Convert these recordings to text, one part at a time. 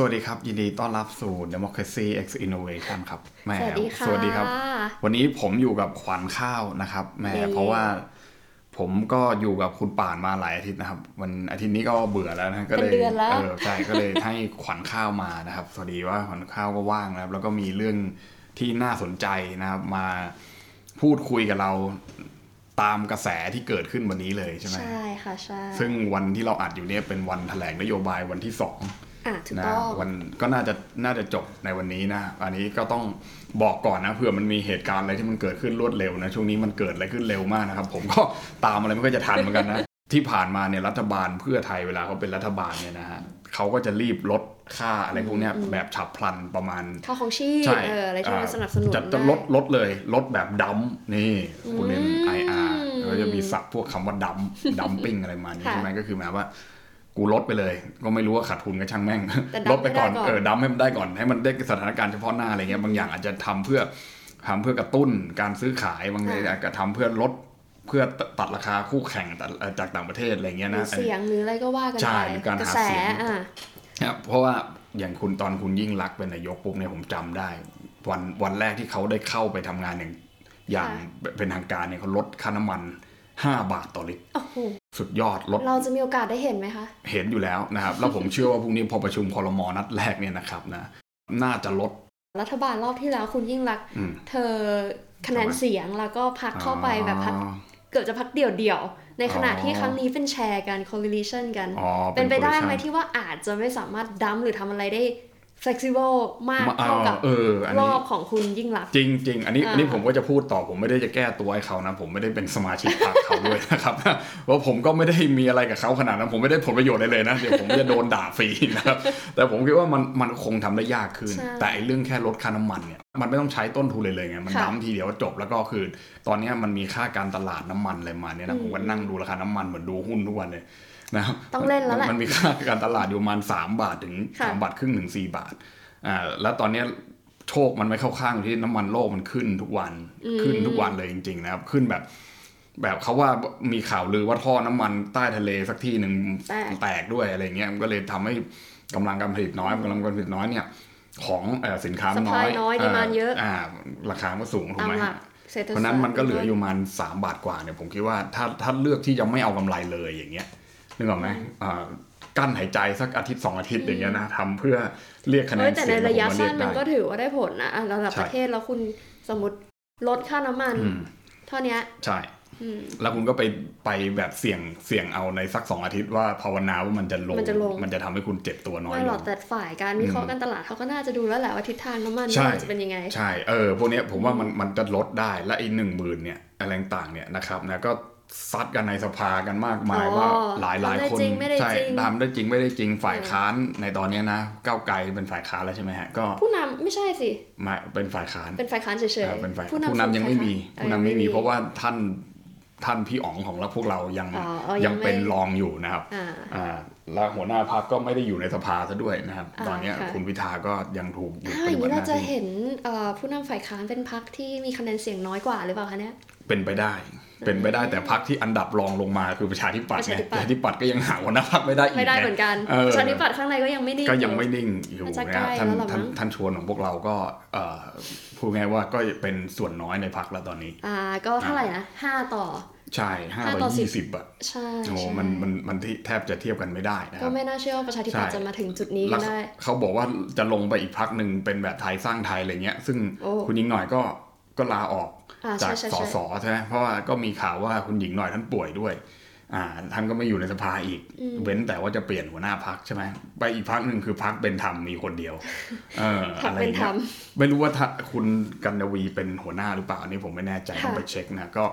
สวัสดีครับ ยินดีต้อนรับสู่ Democracy X Innovation ครับแม่สวัสดีค่ะสวัสดีครับ วันนี้ผมอยู่กับขวัญข้าวนะครับแม่เย้เพราะว่าผมก็อยู่กับคุณป่านมาหลายอาทิตย์นะครับ วันอาทิตย์นี้ก็เบื่อแล้วนะก็เลยเป็นเดือนแล้วเออใช่ก็เลยให้ขวัญข้าวมานะครับสวัสดีว่าขวัญข้าวก็ว่างนะครับ แล้วก็มีเรื่องที่น่าสนใจนะครับ มาพูดคุยกับเราตามกระแสที่เกิดขึ้นวันนี้เลยใช่ไหมใช่ค่ะใช่ซึ่งวันที่เราอัดอยู่เนี่ยเป็นวันแถลงนโยบายวันที่สองอะถูก นะต้องวันก็น่าจะน่าจะจบในวันนี้นะอันนี้ก็ต้องบอกก่อนนะเผื่อมันมีเหตุการณ์อะไรที่มันเกิดขึ้นรวดเร็วนะช่วงนี้มันเกิดอะไรขึ้นเร็วมากนะครับ ผมก็ตามอะไรไม่ค่อยจะทันเหมือนกันนะที่ผ่านมาเนี่ยรัฐบาลเพื่อไทยเวลาเขาเป็นรัฐบาลเนี่ยนะฮะเขาก็จะรีบลดค่าอะไรพวกเนี้ยแบบฉับพลันประมาณค่าของชีพใช่เอออะไรที่มันอ่าสนับสนุนจะจะได้ลดลดเลยลดแบบดัมนี่คุณเรียนอืมไออาร์ก็จะมีศัพท์พวกคำว่าดัมดัมปิ้งอะไรมานี้ค่ะใช่ไหมก็คือหมายว่า กูลดไปเลย ก็ไม่รู้ว่าขาดทุนก็ช่างแม่งแต่ดั้มลดไปก่อนให้ได้ก่อนเออดัมให้มันได้ก่อนให้มันได้สถานการณ์เฉพาะหน้าอะไรเงี้ยบางอย่างอาจจะทำเพื่อทำเพื่อกระตุ้นการซื้อขายบางอย่างอาจจะทำเพื่อลดเพื่อตัดราคาคู่แข่งจากต่างประเทศอะไรเงี้ยหรือนะเสียงหรืออะไรก็ว่ากันใช่ไปหรือการกระหาแสเสียงอะครับเพราะว่าอย่างคุณตอนคุณยิ่งรักษณ์เป็นนายกปุ๊บเนี่ยผมจำได้ วันวันแรกที่เขาได้เข้าไปทำงานอย่างอย่างเป็นทางการเนี่ยเขาลดค่าน้ำมัน5บาทต่อลิตรโอ้โห สุดยอดลดเราจะมีโอกาสได้เห็นไหมคะ เห็นอยู่แล้วนะครับ แล้วผมเชื่อว่าพรุ่งนี้พอประชุมคอรมอนัดแรกเนี่ยนะครับนะน่าจะลด รัฐบาลรอบที่แล้วคุณยิ่งรักษณ์อืมเธอคะแนนทำไมเสียงแล้วก็พักเข้าไปแบบพักอ๋อเกือบจะพักเดี่ยวๆในขณะอ๋อที่ครั้งนี้เป็นแชร์กัน coalition กันอ๋อเป็นไปได้ไหม coalition ที่ว่าอาจจะไม่สามารถดัมหรือทำอะไรได้ flexible มากมาเท่ากับเอออันรนี้อบของคุณยิ่งรักษณ์จริงจริงอันนี้อ่าอันนี้ผมก็จะพูดต่อผมไม่ได้จะแก้ตัวให้เขานะ ผมไม่ได้เป็นสมาชิกพรรคเขาด้วยนะครับเพราะผมก็ไม่ได้มีอะไรกับเขาขนาดนั้นผมไม่ได้ผลประโยชน์อะไรเลยนะเดี๋ยวผมจะโดนด่าฟรีนะครับแต่ผมคิดว่ามันมันคงทำได้ยากขึ้นใช่แต่ไอ้เรื่องแค่ลดค่าน้ำมันเนี่ยมันไม่ต้องใช้ต้นทุนเลยเลยไงมันค่ะดั้มทีเดียวจบแล้วก็คือ ตอนเนี้ยมันมีค่าการตลาดน้ำมันอะไรมาเนี่ยนะผมก็นั่งดูราคาน้ำมันเหมือนดูหุ้นทุกวันเลย นะครับต้องเล่นแล้วแหละมันมีค่าการตลาดอยู่ประมาณสามบาทถึงค่ะสามบาทครึ่งถึงสี่บาทอ่าแล้วตอนเนี้ยโชคมันไม่เข้าข้างที่น้ำมันโลกมันขึ้นทุกวันขึ้นทุกวันเลยจริง ๆ นะครับ ขึ้นแบบ แบบเขาว่ามีข่าวลือว่าท่อน้ำมันใต้ทะเลสักที่หนึ่งแตกแตกด้วยอะไรเงี้ยมันก็เลยทำให้กำลังการผลิตน้อยกำลังการผลิตน้อยเนี่ย ของเอ่อสินค้ามันน้อย Supply น้อย demand เยอะอ่าราคาก็สูงถูกตามไหมหลักเศรษฐศาสตร์เพราะฉะนั้นมันก็เหลืออยู่ประมาณสามบาทกว่าเนี่ยผมคิดว่าถ้าถ้าเลือกที่จะไม่เอากำไรเลยอย่างเงี้ย นึกออกไหมอ่ากั้นหายใจสักอาทิตย์สองอาทิตย์อย่างเงี้ยนะทำเพื่อเรียกคะแนเฮ้นยแต่เสีในยงระยะผมว่าเรีสั้ยนกมันได้ก็ถือว่าได้ผลนะอะระดับใช่ประเทศแล้วคุณสมมติลดค่าน้ำมันอืมเท่าเนี้ยใช่อืมแล้วคุณก็ไปไปแบบเสี่ยงเสี่ยงเอาในสักสองอาทิตย์ว่าภาวนาว่ามันจะลง มันจะลงมันจะทำให้คุณเจ็บตัวน้อยไม่ลหรอกงแต่ฝ่ายการวิเคราะห์การตลาดเขาก็น่าจะดูแล้วแหละว่าทิศทางน้ำมันใช่มันจะเป็นยังไง ใช่เออพวกเนี้ยผมว่ามันมันจะลดได้และไอ้หนึ่งหมื่นเนี่ยอะไรต่างๆเนี่ยนะครับนะก็ ซัดกันในสภากันมากมายอ๋อว่าหลายหลายทำได้คนจริงไม่ได้ใช่จริงทำได้จริงไม่ได้จริงฝ่ายค้านในตอนเนี้ยนะก้าวไกลเป็นฝ่ายค้านแล้วใช่ไหมฮะก็ผู้นำไม่ใช่สิมาเป็นฝ่ายค้านเป็นฝ่ายค้านเฉยเออเป็นฝ่ายผู้ผู้นำยังไม่มีเออผู้นำไม่มียังเพราะว่าท่านท่านพี่อ๋องของเราพวกเรายังอ๋ออ๋อยัยังงไม่เป็นรองอยู่นะครับอ่าอ่าแล้วหัวหน้าพรรคก็ไม่ได้อยู่ในสภาซะด้วยนะครับอ่าตอนเนี้ยค่ะคุณพิธาก็ยังถูกอยู่อ้าวปอฏิย่างบัตินี้หเราน้าจะที่เห็นเอ่อผู้นำฝ่ายค้านเป็นพรรคที่มีคะแนนเสียงน้อยกว่าหรือเปล่าคะเนี่ยเป็นไปได้ เป็นไปได้แต่พรรคที่อันดับรองลงมาคือประชาธิปัตย์ไงประชาธิปัตย์ประชาธิปัตย์ก็ยังหาหัวหน้าพรรคไม่ได้อีกไม่ได้งเหมือนกันเออประชาธิปัตย์ข้างในก็ยังไม่นิ่งก็ยังไม่นิ่งอยู่มันจะนะใกล้ท่านแล้วเหรอท่านมั้งท่านชวนของพวกเราก็เอ่อพูดง่ายว่าก็เป็นส่วนน้อยในพรรคแล้วตอนนี้ อ่าก็เท่าไหร่นะห้าต่อใช่ห้าห้าต่ต่ออสิบยี่สิบอะใช่โอ้โหใช่มันมันมันที่แทบจะเทียบกันไม่ได้นะคก็รับไม่น่าเชื่อว่าประชาธิปัตย์ใช่จะมาถึงจุดนี้แล้ก็วได้ เขาบอกว่าจะลงไปอีกพักหนึ่งเป็นแบบไทยสร้างไทยอะไรเงี้ย ซึ่งโอ้คุณหญิงหน่อยก็ก็ลาออกอ่า จาใช่กใช่สใช่สใช่ไหมเพราะว่าก็มีข่าวว่าคุณหญิงหน่อยท่านป่วยด้วย อ่าท่านก็ไม่อยู่ในสภาอีก เว้นแต่ว่าจะเปลี่ยนหัวหน้าพักใช่ไหมไปอีกพักหนึ่งคือพักเป็นธรรมมีคนเดียว เออพรรคอะไรเป็นธรเงี้รยมไม่รู้ว่าถ้าคุณกันดวีเป็นหัวหน้าหรือเปล่าอันนี้ผมไม่แน่ใจค่ะต้องไปเช็คนะก็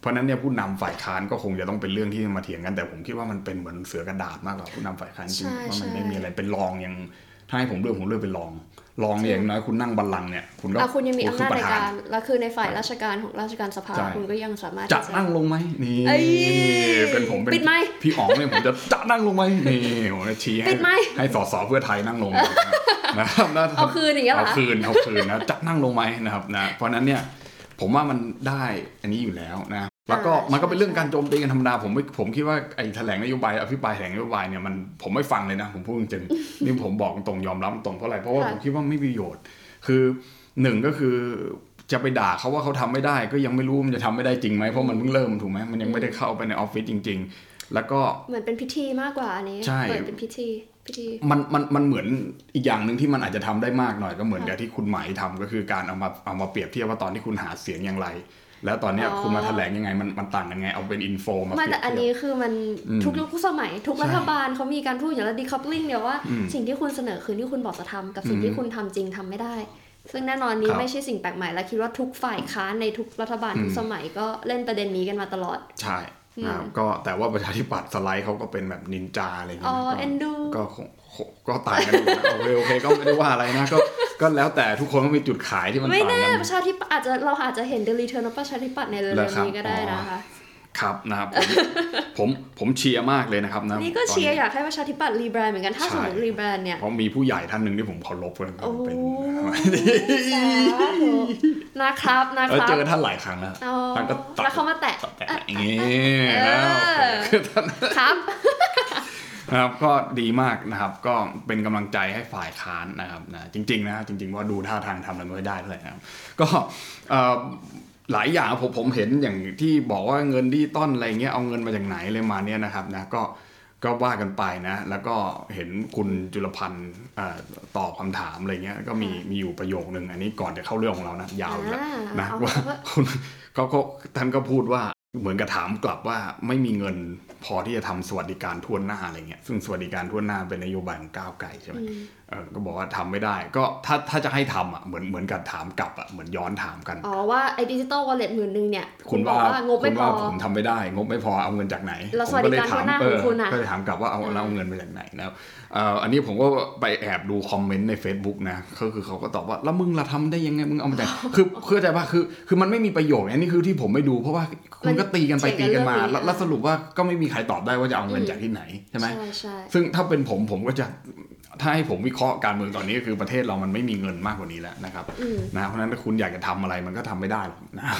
เพราะฉะนั้นเนี่ยผู้นำฝ่ายค้านก็คงจะต้องเป็นเรื่องที่มาเถียงกันแต่ผมคิดว่ามันเป็นเหมือนเสือกระดาษมากกว่าผู้นำฝ่ายค้านจริงใช่ว่ามันใช่ไม่มีอะไรเป็นรองยัง ถ้าให้ผมเลือกผมเลือกเป็นรองรองเนี่ยอย่างน้อยคุณนั่งบัลลังก์เนี่ยคุณก็อะคุณยังมีอำนาจปในระธการแล้วคือในฝ่ายราชการของราชการสภาใช่คุณก็ยังสามารถจะที่นั่งลงไหมนี่เอ้ยเป็นผมเป็นปิดไมค์พี่อ๋องเนี่ยผมจะจะนั่งลงไหมนี่ผมจะชี้ให้ปิดไมค์ให้สสเพื่อไทยนั่งลงนะครับนะเอาคืนอย่างเงี้ยเหรอเอาคืนเอาคืนนะจะนั่งลงไหมนะครับนะเพราะฉะนั้นเนี่ยผมว่ามันได้อันนี้อยู่แล้วนะ แล้วก็อ่ามันก็เป็นใช่เรื่องการโจมตีกันธรรมดาผมไม่ผมคิดว่าไอ้แถลงนโยบายอภิปรายแถลงนโยบายเนี่ยมันผมไม่ฟังเลยนะ ผมพูดจริงๆนี่ผมบอกตรงยอมรับตรงเพราะอะไรเพราะว่าผมคิดว่าไม่มีประโยชน์ คือหนึ่งก็คือจะไปด่าเขาว่าเขาทำไม่ได้ ก็ยังไม่รู้มันจะทำไม่ได้จริงไหมเพราะมันเพิ่งเริ่มถูกไหมมันยังไม่ได้เข้าไปในออฟฟิศจริง ๆ แล้วก็เหมือนเป็นพิธีมากกว่าอันนี้ใช่เปิดเป็นพิธีพิธีมันมันมันเหมือนอีกอย่างหนึ่งที่มันอาจจะทำได้มากหน่อยก็เหมือนกับที่คุณหมายทำก็คือการเอามาเอามาเปรียบเทียบว่าตอนที่คุณหาเสียงอย่างไร แล้วตอนเนี้ยอ๋อคุณมาแถลงยังไงมันมันต่างกันไง เอาเป็น info มาเปไม่รียบเทียบไม่แต่อันนี้คือมันอืมทุกยุคทุกสมัย ทุกใช่รัฐบาลเขามีการพูดอย่างแล้วดีคัพลิงเดียวว่าอืมสิ่งที่คุณเสนอคือที่คุณบอกจะทำกับสิ่งอืมที่คุณทำจริงทำไม่ได้ ซึ่งแน่นอนนี้ครับไม่ใช่สิ่งแปลกใหม่และคิดว่าทุกฝ่ายค้านในทุกรัฐบาลอืมทุกสมัยก็เล่นประเด็นนี้กันมาตลอดใช่อืม นะครับก็แต่ว่าประชาธิปัตย์สไลด์เขาก็เป็นแบบนินจาอะไรอย่างอ๋เงี้อยเอ็นดูก็ก็คงก็ต่างกันอยู่นะโอเคโอเคก็ไม่ได้ว่าอะไรนะก็ก็แล้วแต่ทุกคนก็มีจุดขายที่มันไม่ต่างแน่กันประชาธิปัตย์อาจจะเราอาจจะเห็นเดลิเทอร์นประชาธิปัตย์ในเร็เหรวอครับๆนี้ก็ได้อ๋อนะคะ ครับนะครับผมผมผมเชียร์มากเลยนะครับนะนี่ก็ตอเชียร์อยากให้ประชาธิปัตย์รีแบรนด์เหมือนกันถ้าใช่สมมติรีแบรนด์เนี่ยเพราะมีผู้ใหญ่ท่านหนึ่งที่ผมเคารพเลยโอ้เป็นสาธุนะครับนะเออครับเจอท่านหลายครั้งแล้วอ๋อท่านก็ตัดแล้วเขามาแตะตัดแต่อย่างงี้เอนะอโอเคคือท่านครับนะครับก็ดีมากนะครับก็เป็นกำลังใจให้ฝ่ายค้านนะครับนะจริงๆนะจริงๆว่าดูท่าทางทำอะไรไม่ค่อยได้เท่าไหร่นะครับก็เอ่อ หลายอย่างผมผมเห็นอย่างที่บอกว่าเงินดิจิตอลอะไรเงี้ยเอาเงินมาจากไหนเลยมาเนี่ยนะครับนะก็ก็ว่ากันไปนะ แล้วก็เห็นคุณจุลพันธ์เอ่อตอบคำถามอะไรเงี้ยก็มีมีอยู่ประโยคนึงอันนี้ก่อนจะเข้าเรื่องของเรานะยาวอยู่แล้วอ่านะเอาว่าเอาคุณเขาก็ท่านก็พูดว่าเหมือนกับถามกลับว่าไม่มีเงิน พอที่จะทำสวัสดิการทั่วหน้าอะไรเงี้ยซึ่งสวัสดิการทั่วหน้าเป็นนโยบายของก้าวไกลใช่ไหมเออก็บอกว่าทำไม่ได้ ก็ถ้าถ้าจะให้ทำอะเหมือนเหมือนกับถามกลับอะเหมือนย้อนถามกันอ๋อว่าไอ้ digital wallet หมื่นหนึ่งเนี่ยคุณบอกว่าว่างบไม่พอคุณว่าผมทำไม่ได้ งบไม่พอเอาเงินจากไหนแล้วผมก็เลยถามสวัสดิการทั่วหน้าเอของอคุณอะก็เลยถามกลับว่าเอาเราเอาเงินมาจากไหนนะครับเอ่ออันนี้ผมก็ไปแอบดู comment ใน Facebook นะก็คือเขาก็ตอบว่าแล้วมึงล่ะทำได้ยังไงมึงเอามาจากคือคือเข้าใจป่ะคือคือมันไม่มีประโยชน์อันนี้คือที่ผมไม่ดูเพราะว่า คุณก็ตีกันไปตีกันมาแล้วแล้วสรุปว่าก็ไม่มีใครตอบได้ว่าจะเอาเงินจากที่ไหนใช่ไหมใช่ใช่ซึ่งถ้าเป็นผมผมก็จะถ้าให้ผมวิเคราะห์การเมืองตอนนี้ก็คือประเทศเรามันไม่มีเงินมากกว่านี้แล้วนะครับอืมนะเพราะฉะนั้นถ้าคุณอยากจะทำอะไรมันก็ทำไม่ได้หรอกนะครับ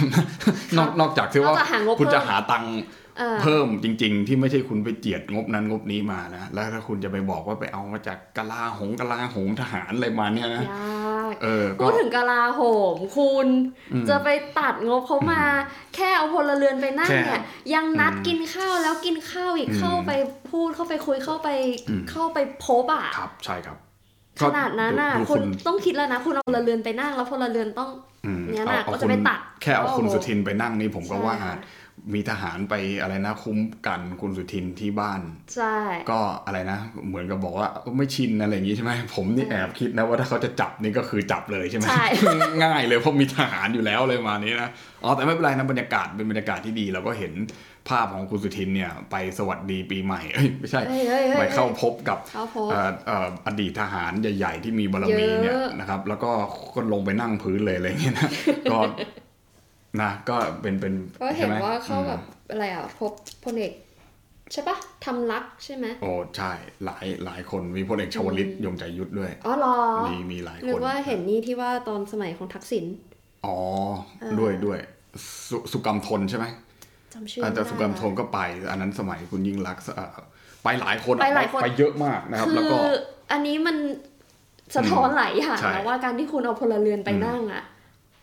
นอกนอกจากที่ว่านอกจากหางบคุณจะเพิ่มหาตังค์เออเพิ่มจริง ๆ ที่ไม่ใช่คุณไปเจียดงบนั้นงบนี้มานะแล้วถ้าคุณจะไปบอกว่าไปเอามาจากกะลาหงกะลาหงทหารอะไรมาเนี่ยนะยากเออก็ พูดถึงกลาโหมคุณอืมจะไปตัดงบเขามา แค่เอาพลเรือนไปนั่งแค่เนี่ย ยังนัดอืมกินข้าวแล้วกินข้าวอีกอืมเข้าไปพูดเข้าไปคุยเข้าไปอืมเข้าไปพบอะครับใช่ครับขนาดนั้นน่ะดูคุคุณณต้องคิดแล้วนะ คุณเอาพลเรือนไปนั่งแล้วพลเรือนต้องอืมเนี่ยเอาน่ะเอาก็จะคุณไปตัด แค่เอาคุณโอ้โหสุทินไปนั่งนี่ผมก็ใช่ว่าค่ะ มีทหารไปอะไรนะคุ้มกันคุณสุทินที่บ้าน ใช่ ก็อะไรนะ เหมือนกับบอกว่าไม่ชินอะไรอย่างงี้ใช่ไหมผมนี่แอบคิดนะว่าถ้าเขาจะจับนี่ก็คือจับเลยใช่ไหมใช่ง่ายเลยเพราะมีทหารอยู่แล้วเลยมานี้นะอ๋อแต่ไม่เป็นไรนะบรรยากาศเป็นบรรยากาศที่ดีเราก็เห็นภาพของคุณสุทินเนี่ยไปสวัสดีปีใหม่เอ้ยไม่ใช่เฮ้ยเฮ้ยเฮ้ยไปเข้าพบกับเข้าพบเอ่อเอ่ออดีตทหารใหญ่ ๆ ที่มีบารมีเนี่ยเยอะนะครับแล้วก็ก็ลงไปนั่งพื้นเลยอะไรอย่างเงี้ยนะก็ นะก็เป็นเป็นก็เห็นใช่ไมว่าเข้าอืมแบบอะไรอะพบพลเอกใช่ปะทำรักใช่ไหมโอ้ใช่หลายหลายคนมีพลเอกชวลิตยงใจยุทธด้วยอ๋อเหรอมีมีหลายนึคกนว่าเห็นนี่ที่ว่าตอนสมัยของทักษิณอ๋อเออด้วยด้วยสสุกรรมทนใช่ไหมจำชื่ออาจไม่จะได้สุกรรมทนก็ไป อันนั้นสมัยคุณยิ่งรักษณ์เอ่อไปหลายคนอะไปหลายคนไปเยอะมากนะครับคืแล้วก็ออันนี้มันสะท้อนหลายอย่างใช่นะว่าการที่คุณเอาพลเรือนไปอืมนั่งอะ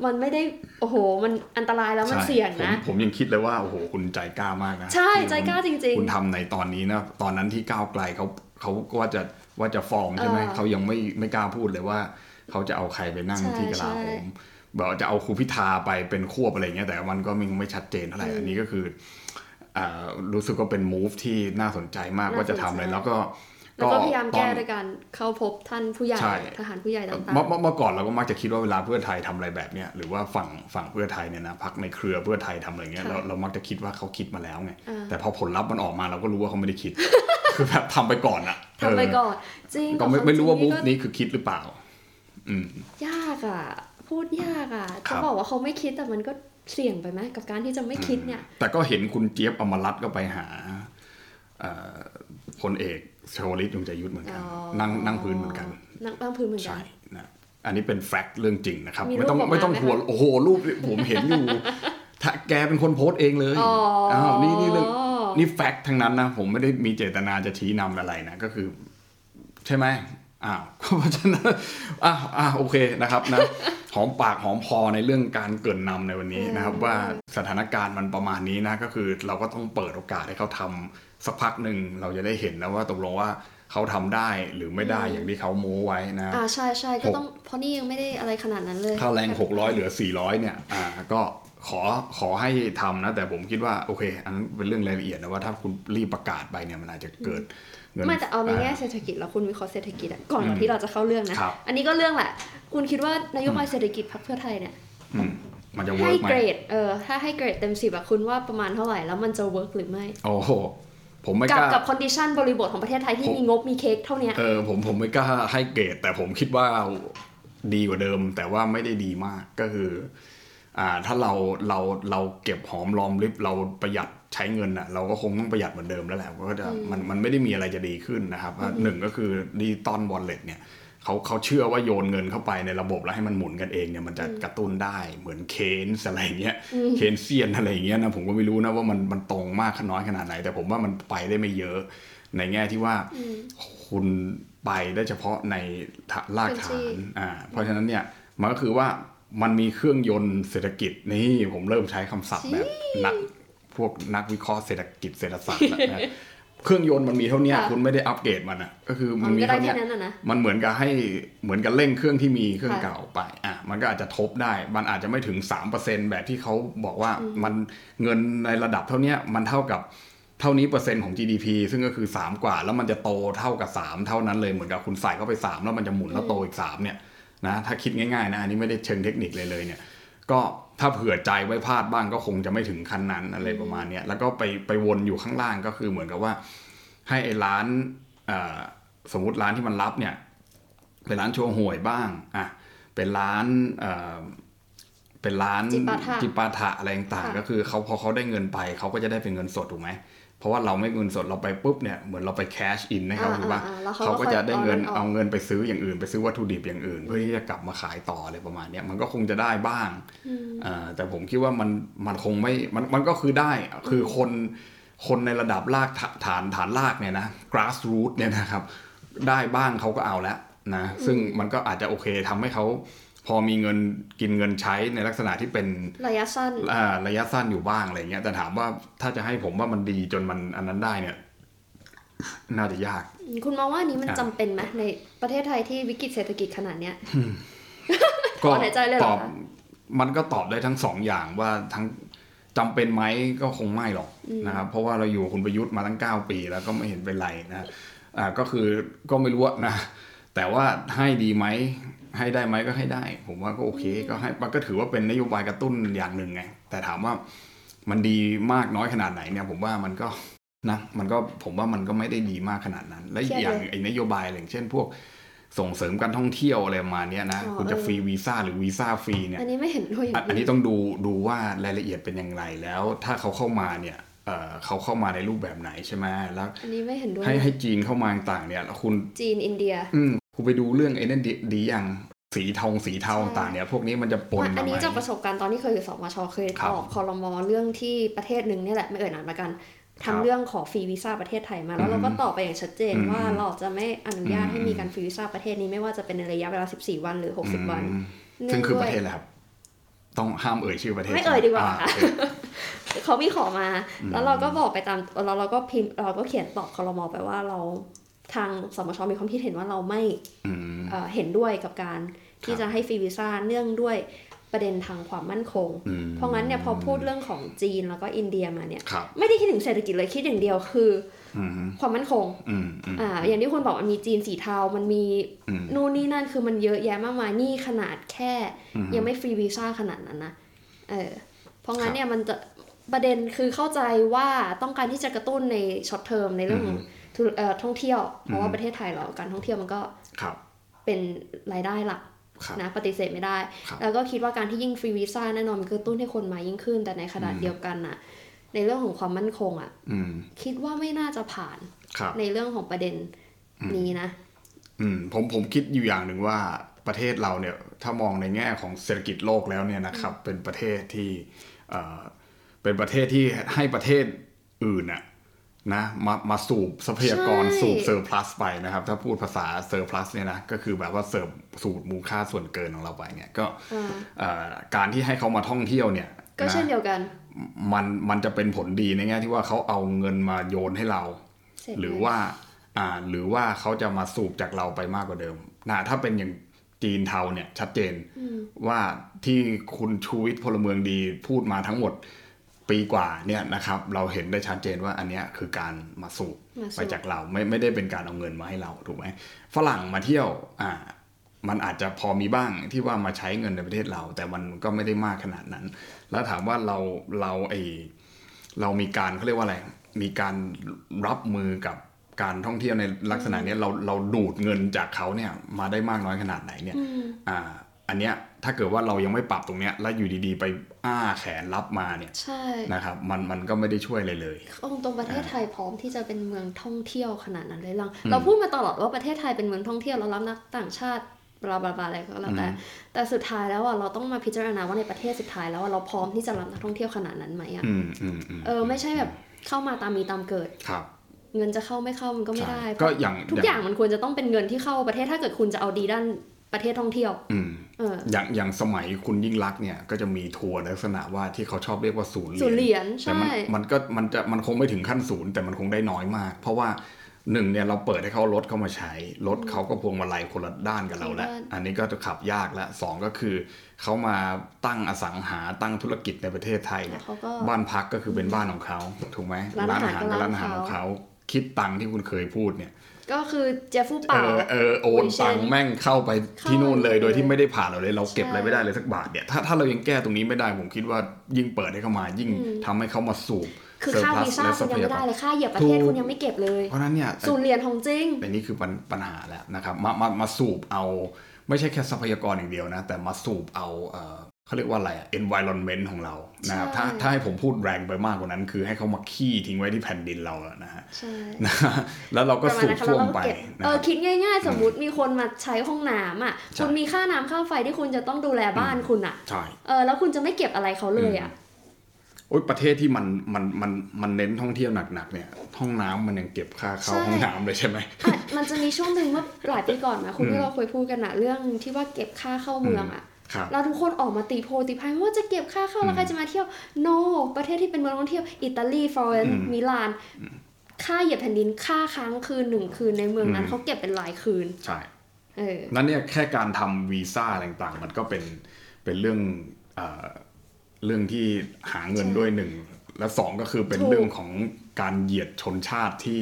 มันไม่ได้โอ้โห มันอันตรายแล้วมันเสี่ยงผมนะ ผมยังคิดเลยว่าโอ้โหคุณใจกล้ามากนะ ใช่ที่ใจกล้าจริงคุณทำในตอนนี้นะตอนนั้นที่ก้าวไกลเขาเขาก็ว่าจะว่าจะฟอร์มใช่ไหมเออเขายังไม่ไม่กล้าพูดเลยว่า เขาจะเอาใครไปนั่งใช่ที่กลาโหใช่มบอกว่าจะเอาครูพิธาไปเป็นควบอะไรเงี้ยแต่มันก็ยังไม่ชัดเจนเท่าไหร่อืมอันนี้ก็คืออ่ารู้สึกว่าเป็นมูฟที่น่าสนใจมากน่าว่าจะทำอะไรสนใจแล้วก็ๆ แล้วก็พยายามแก้ตอนด้วยการเข้าพบท่านผู้ใหญ่ใช่ทหารผู้ใหญ่ต่างเมื่อเมื่อเมื่อก่อนเราก็มักจะคิดว่าเวลาเพื่อไทยทำอะไรแบบเนี้ยหรือว่าฝั่งฝั่งเพื่อไทยเนี่ยนะพักในเครือเพื่อไทยทำอะไรเงี้ยค่ะเราเรามักจะคิดว่าเขาคิดมาแล้วไงอ่าแต่พอผลลัพธ์มันออกมาเราก็รู้ว่าเขาไม่ได้คิด คือแบบทำไปก่อนอะๆทำไปเออก่อนจริงก็ไม่แต่ควไม่รู้ว่าจมูงฟก็นี้คือคิดหรือเปล่า อืมยากอะ พูดยากอะครัจะบบอกว่าเขาไม่คิดแต่มันก็เสี่ยงไปไหมกับการที่จะไม่คิดเนี่ย แต่ก็เห็นคุณเจี๊ยบอมรัตน์ก็ไปหาเอ่อพลเอก ชวลิตยงใจยุทธเหมือนกันอ๋อนั่งนั่งพื้นเหมือนกัน นั่งนั่งพื้นเหมือนกัใช่นนะอันนี้เป็นแฟกต์เรื่องจริงนะครับมีไม่ต้องรูปออกมาไม่ต้องไหมหัวคะโอ้โหรูปผมเห็นอยู่ถ้าแกเป็นคนโพสต์เองเลยอ๋ออ้าวนี่นี่เรื่องนี่แฟกต์ทั้งนั้นนะ ผมไม่ได้มีเจตนาจะชี้นำอะไรนะ ก็คือ ใช่ไหมอ้าวเพราะฉะนั้นอ้าวอ้าวโอเคนะครับนะหอมปากหอมคอในเรื่องการเกรินนำในวันนี้นะครับ ว่าสถานการณ์มันประมาณนี้นะ ก็คือเราก็ต้องเปิดโอกาสให้เขาทำ สักพักหนึ่งเราจะได้เห็นนะว่าตกลงว่าเขาทำได้หรือไม่ได้อย่างที่เขาโม้ไว้นะอ่าใช่ใช่ก็ต้องเพราะนี่ยังไม่ได้อะไรขนาดนั้นเลยค่าแรง 600 เหลือ 400 เนี่ยอ่าก็ขอขอให้ทำนะ แต่ผมคิดว่าโอเค อันนั้นเป็นเรื่องรายละเอียดนะว่าถ้าคุณรีบประกาศไปเนี่ยมันอาจจะเกิดเงินไม่แต่เอาในแง่เศรษฐกิจแล้วคุณวิเคราะห์เศรษฐกิจอะก่อนก่อนที่เราจะเข้าเรื่องนะครับอันนี้ก็เรื่องแหละ คุณคิดว่านโยบายเศรษฐกิจพรรคเพื่อไทยเนี่ยอืมมันจะ work ไหมให้เกรดเออถ้าให้เกรดเต็มสิบอะคุณว่าประมาณเท่าไหร่แล้วมันจะ work หรือไม่ โอ้โห ผมไม่กักบล้ากับค condition บริบทของประเทศไทยที่ผมมีงบมีเค้กเท่าเนี้ยเออผมผมไม่กล้าให้เกรดแต่ผมคิดว่าดีกว่าเดิม แต่ว่าไม่ได้ดีมากก็คือ อ่าถ้าเราเราเราเก็บหอมรอมริบเราประหยัดใช้เงินอะเราก็คงต้องประหยัดเหมือนเดิมแล้วแหละก็จะมันมันไม่ได้มีอะไรจะดีขึ้นนะครับว่าหนึ่งก็คือ digital wallet เนี่ย เขาเขาเชื่อว่าโยนเงินเข้าไปในระบบแล้วให้มันหมุนกันเองเนี่ยมันจะกระตุ้นได้เหมือนเคนส์อะไรอย่างเงี้ย Keynesian อะไรอย่างเงี้ยนะผมก็ไม่รู้นะว่ามันมันตรงมากน้อยขนาดไหน แต่ผมว่ามันไปได้ไม่เยอะ ในแง่ที่ว่าคุณไปได้เฉพาะในรากฐานอ่าเพราะฉะนั้นเนี่ยมันก็คือว่ามันมีเครื่องยนต์เศรษฐกิจนี่ผมเริ่มใช้คำศัพท์แบบนักพวกนักวิเคราะห์เศรษฐกิจเศรษฐศาสตร์แล้วนะ เครื่องยนต์มันมีเท่าเนี้ยค่ะคุณไม่ได้อัปเกรดมันอะก็คือมัมันนมีก็ได้เท่าแค่เนี้ยนั้นอะนะมันเหมือนกับให้เหมือนกับเร่งเครื่องที่มีเครื่องค่ะเก่าไปอะมันก็อาจจะทบได้ มันอาจจะไม่ถึง 3%แบบที่เขาบอกว่ามันเงินในระดับเท่าเนี้ยมันเท่ากับเท่านี้เปอร์เซ็นต์ของ GDP ซึ่งก็คือ 3 กว่า แล้วมันจะโตเท่ากับ 3 เท่านั้นเลยเหมือนกับคุณใส่เข้าไป 3 แล้วมันจะหมุนแล้วโตอีก3เนี่ยนะถ้าคิดง่ายๆนะอันนี้ไม่ได้เชิงเทคนิคเลยเลยเนี่ย ก็ถ้าเผื่อใจไว้พลาดบ้างก็คงจะไม่ถึงขั้นนั้นอะไรประมาณเนี้ยแล้วก็ไปไปวนอยู่ข้างล่างก็คือเหมือนกับว่า ให้ไอ้ร้านสมมติร้านที่มันรับเนี่ยเป็นร้านโชว์หวยบ้างอะเป็นร้าน เอ่อเป็นร้านจิปาถะจิปาถะอะไรต่างค่ะๆก็คือเขาพอเขาได้เงินไปเขาก็จะได้เป็นเงินสดถูกไหมเพราะว่าเราไม่เงินสดเราไปปุ๊บเนี่ยเหมือนเราไปแคชอินให้เขาอ่าถูกป่ะอ่าแล้วเขาเขาก็จะได้เงินค่อยเอาเอาเงินไปซื้ออย่างอื่น ไปซื้อวัตถุดิบอย่างอื่น เพื่อที่จะกลับมาขายต่ออะไรประมาณเนี้ยมันก็คงจะได้บ้างอ่าแต่ผมคิดว่ามันมันคงไม่มันมันก็คือได้คือคนคนในระดับรากฐานฐานฐานรากเนี่ยนะ grassroot เนี่ยนะครับ ได้บ้างเขาก็เอาแล้วนะซึ่งมันก็อาจจะโอเคทำให้เขา พอมีเงินกินเงินใช้ในลักษณะที่เป็นระยะสั้นอ่าระยะสั้นอยู่บ้างอะไรเงี้ยแต่ถามว่าถ้าจะให้ผมว่ามันดีจนมันอันนั้นได้เนี่ยน่าจะยาก คุณมองว่าอันนี้มันอะจำเป็นไหมในประเทศไทยที่วิกฤตเศรษฐกิจขนาดเนี้ยก็ถอนหายใจเลยเหรตออบคะมันก็ตอบได้ทั้งสองอย่างว่าทั้งจำเป็นไหมก็คงไม่หรอกนะครับเพราะว่าเราอยู่กับคุณประยุทธ์มาตั้งเก้าปีแล้วก็ไม่เห็นเป็นไรนะอ่าก็คือก็ไม่รู้อะนะแต่ว่าให้ดีไหม ให้ได้ไหมก็ให้ได้ ผมว่าก็โอเคก็ให้มันก็ถือว่าเป็นนโยบายกระตุ้นอย่างหนึ่งไง แต่ถามว่ามันดีมากน้อยขนาดไหนเนี่ยผมว่ามันก็นะมันก็ผมว่ามันก็ไม่ได้ดีมากขนาดนั้น และอีกอย่างไอ้นโยบายอะไรอย่างเช่นพวกส่งเสริมการท่องเที่ยวอะไรประมาณเนี้ยนะอ๋อคุณจะเออฟรีวีซ่าหรือวีซ่าฟรีเนี่ยอันนี้ไม่เห็นด้วยอย่างอันอันนี้ต้องดูดูว่ารายละเอียดเป็นอย่างไรแล้ว ถ้าเขาเข้ามาเนี่ยเอ่อเขาเข้ามาในรูปแบบไหนใช่ไหมแล้ว อันนี้ไม่เห็นด้วยให้ให้จีนเข้ามาต่างๆเนี่ยแล้วคุณจีนอินเดีย อืม คุณไปดูเรื่องไอ้นั่นดีดีอย่างสีทองสีเทาใช่ต่างๆเนี่ยพวกนี้มันจะปนอัมานไหมนี้จากประสบการณ์ตอนที่เคยอยู่สมชเคยครับตอบคอรมอเรื่องที่ประเทศหนึ่งเนี่ยแหละไม่เอ่ยนามละกันครัทำบเรื่องขอฟรีวีซ่าประเทศไทยมาแล้วเราก็ตอบไปอย่างชัดเจนอืมว่าเราจะไม่อนุญาตอืมให้มีการฟรีวีซ่าประเทศนี้ไม่ว่าจะเป็นในระยะเวลา 14 วันหรือ 60 วันอืมเนื่ซึ่งองคือด้ปวยระเทศอะไรครับต้องห้ามเอ่ยชื่อประเทศไม่เอ่ยดีกว่าอ่ค่ะโอเคเขามีขอมา แล้วเราก็บอกไปตามแล้วเราก็พิมพ์เราก็เขียนตอบคอรมอไปว่าเรา ทางสมชมีความคิดเห็นว่าเราไม่อืมเอ่อเห็นด้วยกับการที่ครับจะให้ฟรีวีซ่าเนื่องด้วยประเด็นทางความมั่นคงอืมเพราะงั้นเนี่ยพอพูดเรื่องของจีนแล้วก็อินเดียมาเนี่ยครับไม่ได้คิดถึงเศรษฐกิจเลยคิดอย่างเดียวคืออืมความมั่นคงอืมอืมอ่าอย่างที่คุณบอกมันมีจีนสีเทา มันมีอืมนู่นนี่นั่นคือมันเยอะแยะมากมายนี่ขนาดแค่อืมยังไม่ฟรีวีซ่าขนาดนั้นนะเออเพราะงั้นครับเนี่ยมันจะประเด็นคือเข้าใจว่าต้องการที่จะกระตุ้นใน short term ในเรื่องของธุรเอ่อ ท่องเที่ยว เพราะว่าประเทศไทยเราการท่องเที่ยวมันก็ครับเป็นรายได้หลักครับนะปฏิเสธไม่ได้ครับแล้วก็คิดว่าการที่ยิ่งฟรีวีซ่าแน่นอนมันกระตุ้นให้คนมายิ่งขึ้น แต่ในขณะอืมเดียวกันน่ะ ในเรื่องของความมั่นคงอะอืมคิดว่าไม่น่าจะผ่านครับในเรื่องของประเด็นนี้นะอืมผมผมคิดอยู่อย่างหนึ่งว่าประเทศเราเนี่ย ถ้ามองในแง่ของเศรษฐกิจโลกแล้วเนี่ยนะครับ เป็นประเทศที่เอ่อเป็นประเทศที่ให้ประเทศอื่นอะ นะมามาสูบทรัพยากรใช่สูบ surplus ไปนะครับ ถ้าพูดภาษา surplus เนี่ยนะก็คือแบบว่าเสิร์ฟสูบมูลค่าส่วนเกินของเราไปเนี่ยก็อ่าเอ่อการที่ให้เขามาท่องเที่ยวเนี่ย ก็นะเช่นเดียวกัน มันมันจะเป็นผลดีในแง่ที่ว่าเขาเอาเงินมาโยนให้เราเสร็จหรือเลยว่าอ่าหรือว่าเขาจะมาสูบจากเราไปมากกว่าเดิมนะถ้าเป็นอย่างจีนเทาเนี่ยชัดเจนว่าที่คุณชูวิทย์พลเมืองดีพูดมาทั้งหมด ปีกว่าเนี่ยนะครับเราเห็นได้ชัดเจนว่าอันเนี้ยคือการมาสูบมาสูบไปจากเราไม่ไม่ได้เป็นการเอาเงินมาให้เราถูกไหมฝรั่งมาเที่ยวอ่ามันอาจจะพอมีบ้างที่ว่ามาใช้เงินในประเทศเรา แต่มันก็ไม่ได้มากขนาดนั้น แล้วถามว่าเราเราไอเรามีการเขาเรียกว่าอะไรมีการรับมือกับการท่องเที่ยวในลักษณะเนี้ยเราเราดูดเงินจากเขาเนี่ยมาได้มากน้อยขนาดไหนเนี่ยอ่าอันเนี้ย ถ้าเกิดว่าเรายังไม่ปรับตรงเนี้ยแล้วอยู่ดีๆ ไปอ้าแขนรับมาเนี่ยใช่นะครับมันมันก็ไม่ได้ช่วยเลยเลยเอาตรงๆประเทศไทยพร้อมที่จะเป็นเมืองท่องเที่ยวขนาดนั้นเลยลังเราพูดมาตลอดว่าประเทศไทยเป็นเมืองท่องเที่ยวเรารับนักต่างชาติบลาบลาบลาอะไรก็แล้วแต่ แต่สุดท้ายแล้วอะเราต้องมาพิจารณาว่าในประเทศสุดท้ายแล้วอะเราพร้อมที่จะรับนักท่องเที่ยวขนาดนั้นไหมอะอืมอืมอืมเออไม่ใช่แบบเข้ามาตามมีตามเกิดครับเงินจะเข้าไม่เข้ามันก็ไม่ใช่ได้ก็อย่างทุกอย่างมันควรจะต้องเป็นเงินที่เข้าประเทศถ้าเกิดคุณจะเอาดีด้าน ประเทศท่องเที่ยวอืมเอออย่างอย่างสมัยคุณยิ่งรักษณ์เนี่ยก็จะมีทัวร์ลักษณะว่าที่เขาชอบเรียกว่าศูนย์เหรีศูยนย์ญเหรียญแต่ใช่มันมันก็มันจะมันคงไม่ถึงขั้นศูนย์แต่มันคงได้น้อยมาก เพราะว่าหนึ่งเนี่ยเราเปิดให้เขารถเข้ามาใช้รถเขาก็พวงมาลัยคนละด้านกับเราแล้วคนละด้านอันนี้ก็จะขับยากแล้วสองก็คือเขามาตั้งอสังหาตั้งธุรกิจในประเทศไทยแล้เนี่วยเขาก็บ้านพักก็คือเป็นบ้านของเขาถูกไหมร้านอาหารก็ก็ร้านร้านอาหารของเขาคิดตังค์ที่คุณเคยพูดเนี่ย ก็คือเจฟฟูเอเป่าอเออโอนโอ้ยตังค์แม่งเข้าไปที่นู่นเลยเข้าเลย โดยที่ไม่ได้ผ่านเราเลย เราเก็บใช่อะไรไม่ได้เลยสักบาทเนี่ยถ้าถ้าเรายังแก้ตรงนี้ไม่ได้ผมคิดว่ายิ่งเปิดให้เข้ามา ยิ่งทำให้เขามาสูบคือค่า surplus วีซ่าและคุณยังไม่ได้เลยค่าเหยียบประเทศถูกคุณยังไม่เก็บเลยเพราะฉะนั้นเนี่ยศูนย์เหรียญของจริงแต่นี่คือปัญปัญหาแล้วนะครับมามามาสูบเอา ไม่ใช่แค่ทรัพยากรอย่างเดียวนะแต่มาสูบเอา เออเขาเรียกว่าอะไรอะ environment ของเรานะครับใช่ถ้าถ้าให้ผมพูดแรงไปมากกว่านั้น คือให้เขามาขี้ทิ้งไว้ที่แผ่นดินเราอะนะฮะใช่นะแล้วเราก็ประมาณสูบนั้นค่ะซ่วแล้วมเราไปก็เก็บนะเอคอรับคิดง่าย ๆ สมมติมีคนมาใช้ห้องน้ำอะใช่คุณมีค่าน้ำค่าไฟที่คุณจะต้องดูแลบ้านคุณอะใช่เออแล้วคุณจะไม่เก็บอะไรเขาเลยอะโอ้ยประเทศที่มันมันมันมันเน้นท่องเที่ยวหนักๆเนี่ยห้องน้ำมันยังเก็บค่าเข้าใช่ห้องน้ำเลยใช่ไหมอะมันจะมีช่วงหนึ่งเมื่อหลายปีก่อนนะคุณที่เราเคยพูดกันอะเรื่องที่ว่าเก็บค่าเข้าเมืองอะ ครับแล้วทุกคนออกมาตีโพลตีพายว่าจะเก็บค่าเข้าแล้วใครจะมาเที่ยว no ประเทศที่เป็นเมืองท่องเที่ยวอิตาลีฟลอเรนซ์มิลาน ค่าเหยียบแผ่นดินค่าค้างคืนหนึ่งคืนในเมืองนั้นอืมเขาเก็บเป็นรายคืนใช่เออนั่นเนี่ยแค่การทำวีซ่าอะไรต่างๆ มันก็เป็นเป็นเรื่องเอ่อเรื่องที่หาเงินใช่ด้วยหนึ่งและสองก็คือเป็นถูกเรื่องของการเหยียดชนชาติที่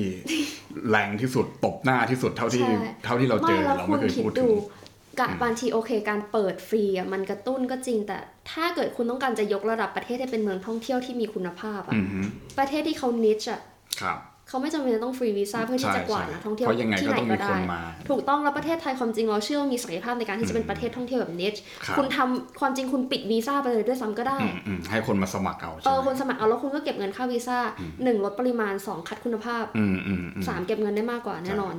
แรงที่สุดตบหน้าที่สุดเท่าที่ใช่เท่าที่เราเจไม่อแล้วเราคุไม่ณเคยคิดพูดถึดูง กะบางทีโอเค การเปิดฟรีอะมันกระตุ้นก็จริง แต่ถ้าเกิดคุณต้องการจะยกระดับประเทศให้เป็นเมืองท่องเที่ยวที่มีคุณภาพอะอือฮึประเทศที่เขานิชอะครับเขาไม่จำเป็นจะต้องฟรีวีซ่าเพื่อที่จะกวาดใช่นักท่องเที่ยวเพราะยังไงที่ก็ไหนต้องก็มีคได้นมาถูกต้องแล้วประเทศไทยความจริงเราเชื่อว่ามีศักยภาพในการที่จะเป็นประเทศท่องเที่ยวแบบนิชครับคุณทำความจริงคุณปิดวีซ่าไปเลยด้วยซ้ำก็ได้อืมอืมให้คนมาสมัครเอาเอใช่อไหมคนสมัครเอาแล้วคุณก็เก็บเงินค่าวีซ่าหนึ่งลดปริมาณสองคัดคุณภาพอืมอืมอืมสามเก็บเงินได้มากกว่าแน่นอน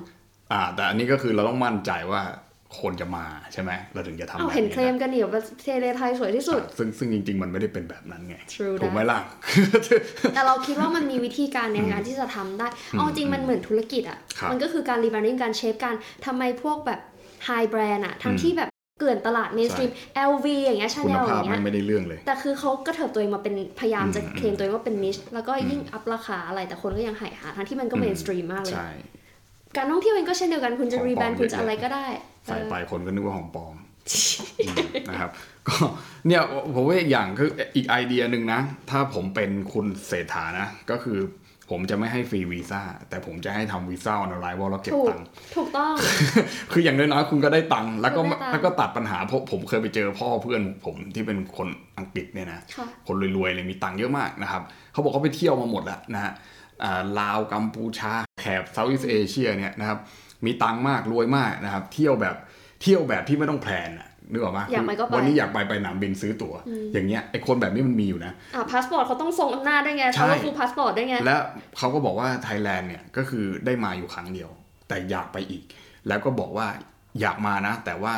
อ่า แต่อันนี้ก็คือเราต้องมั่นใจว่า คนจะมาใช่ไหมเราถึงจะทำเอาแบบเห็นนี้เคลมกันอยู่ว่าเทเลไทยสวยที่สุดอะซึ่งซึ่งจริง ๆ มันไม่ได้เป็นแบบนั้นไง True ถูกไหม that ล่ะ แต่เราคิดว่ามันมีวิธีการในการที่จะทำได้ เอาจริงมันเหมือนธุรกิจอะครับมันก็คือการรีบ r ร d ดิ้งการเชฟการทำไมพวกแบบ high brand อะ ทั้งที่แบบเกลื่อนตลาดเมนสตรีม LV อย่างเงี้ยชาคุแนณลอภาพย่างเงี้ยคุณภาพมันไม่ได้เรื่องเลย แต่คือเขาก็เถิบตัวเองมาเป็นพยายามจะอืมเคลมตัวเองว่าเป็น niche แล้วก็ยิ่ง up ราคาอะไรแต่คนก็ยังหายหาทั้งที่มันก็ mainstream มากเลยใช่ การท่องเที่ยวเองก็เช่นเดียวกันคุณจะของปลอม rebrand คุณจะเยอะอะไรก็ได้ ใส่เออไปคนก็นึกว่าของปลอมอืมนะครับก็เนี่ยผมว่าอีกอย่างคืออีกไอเดียหนึ่งนะ ถ้าผมเป็นคุณเศรษฐานะ ก็คือผมจะไม่ให้ฟรีวีซ่าแต่ผมจะให้ทำวีซ่าออนไลน์ว่าเราเก็บถูกตังค์ถูกต้อง คืออย่างน้อยๆคุณก็ได้ตังค์แล้วก็คุณได้ตังค์แล้วก็ตัดปัญหาเพราะผมเคยไปเจอพ่อเพื่อนผมที่เป็นคนอังกฤษเนี่ยนะค่ะคนรวยๆเลยมีตังค์เยอะมากนะครับเขาบอกเขาไปเที่ยวมาหมดแล้วนะฮะอ่า ลาวกัมพูชาแถบ Southeast Asia เนี่ยนะครับมีตังค์มากรวยมากนะครับเที่ยวแบบเที่ยวแบบที่ไม่ต้อง plan อะนึกออกไหมอยากไปก็ไปวันนี้อยากไปไปสนามบินซื้อตั๋ว อย่างเงี้ยไอคนแบบนี้มันมีอยู่นะอ่าพาสปอร์ตเขาต้องทรงอำนาจด้วยไงใช่เขาก็คือพาสปอร์ตด้วยไง และเขาก็บอกว่าไทยแลนด์เนี่ยก็คือได้มาอยู่ครั้งเดียว แต่อยากไปอีก แล้วก็บอกว่าอยากมานะ แต่ว่า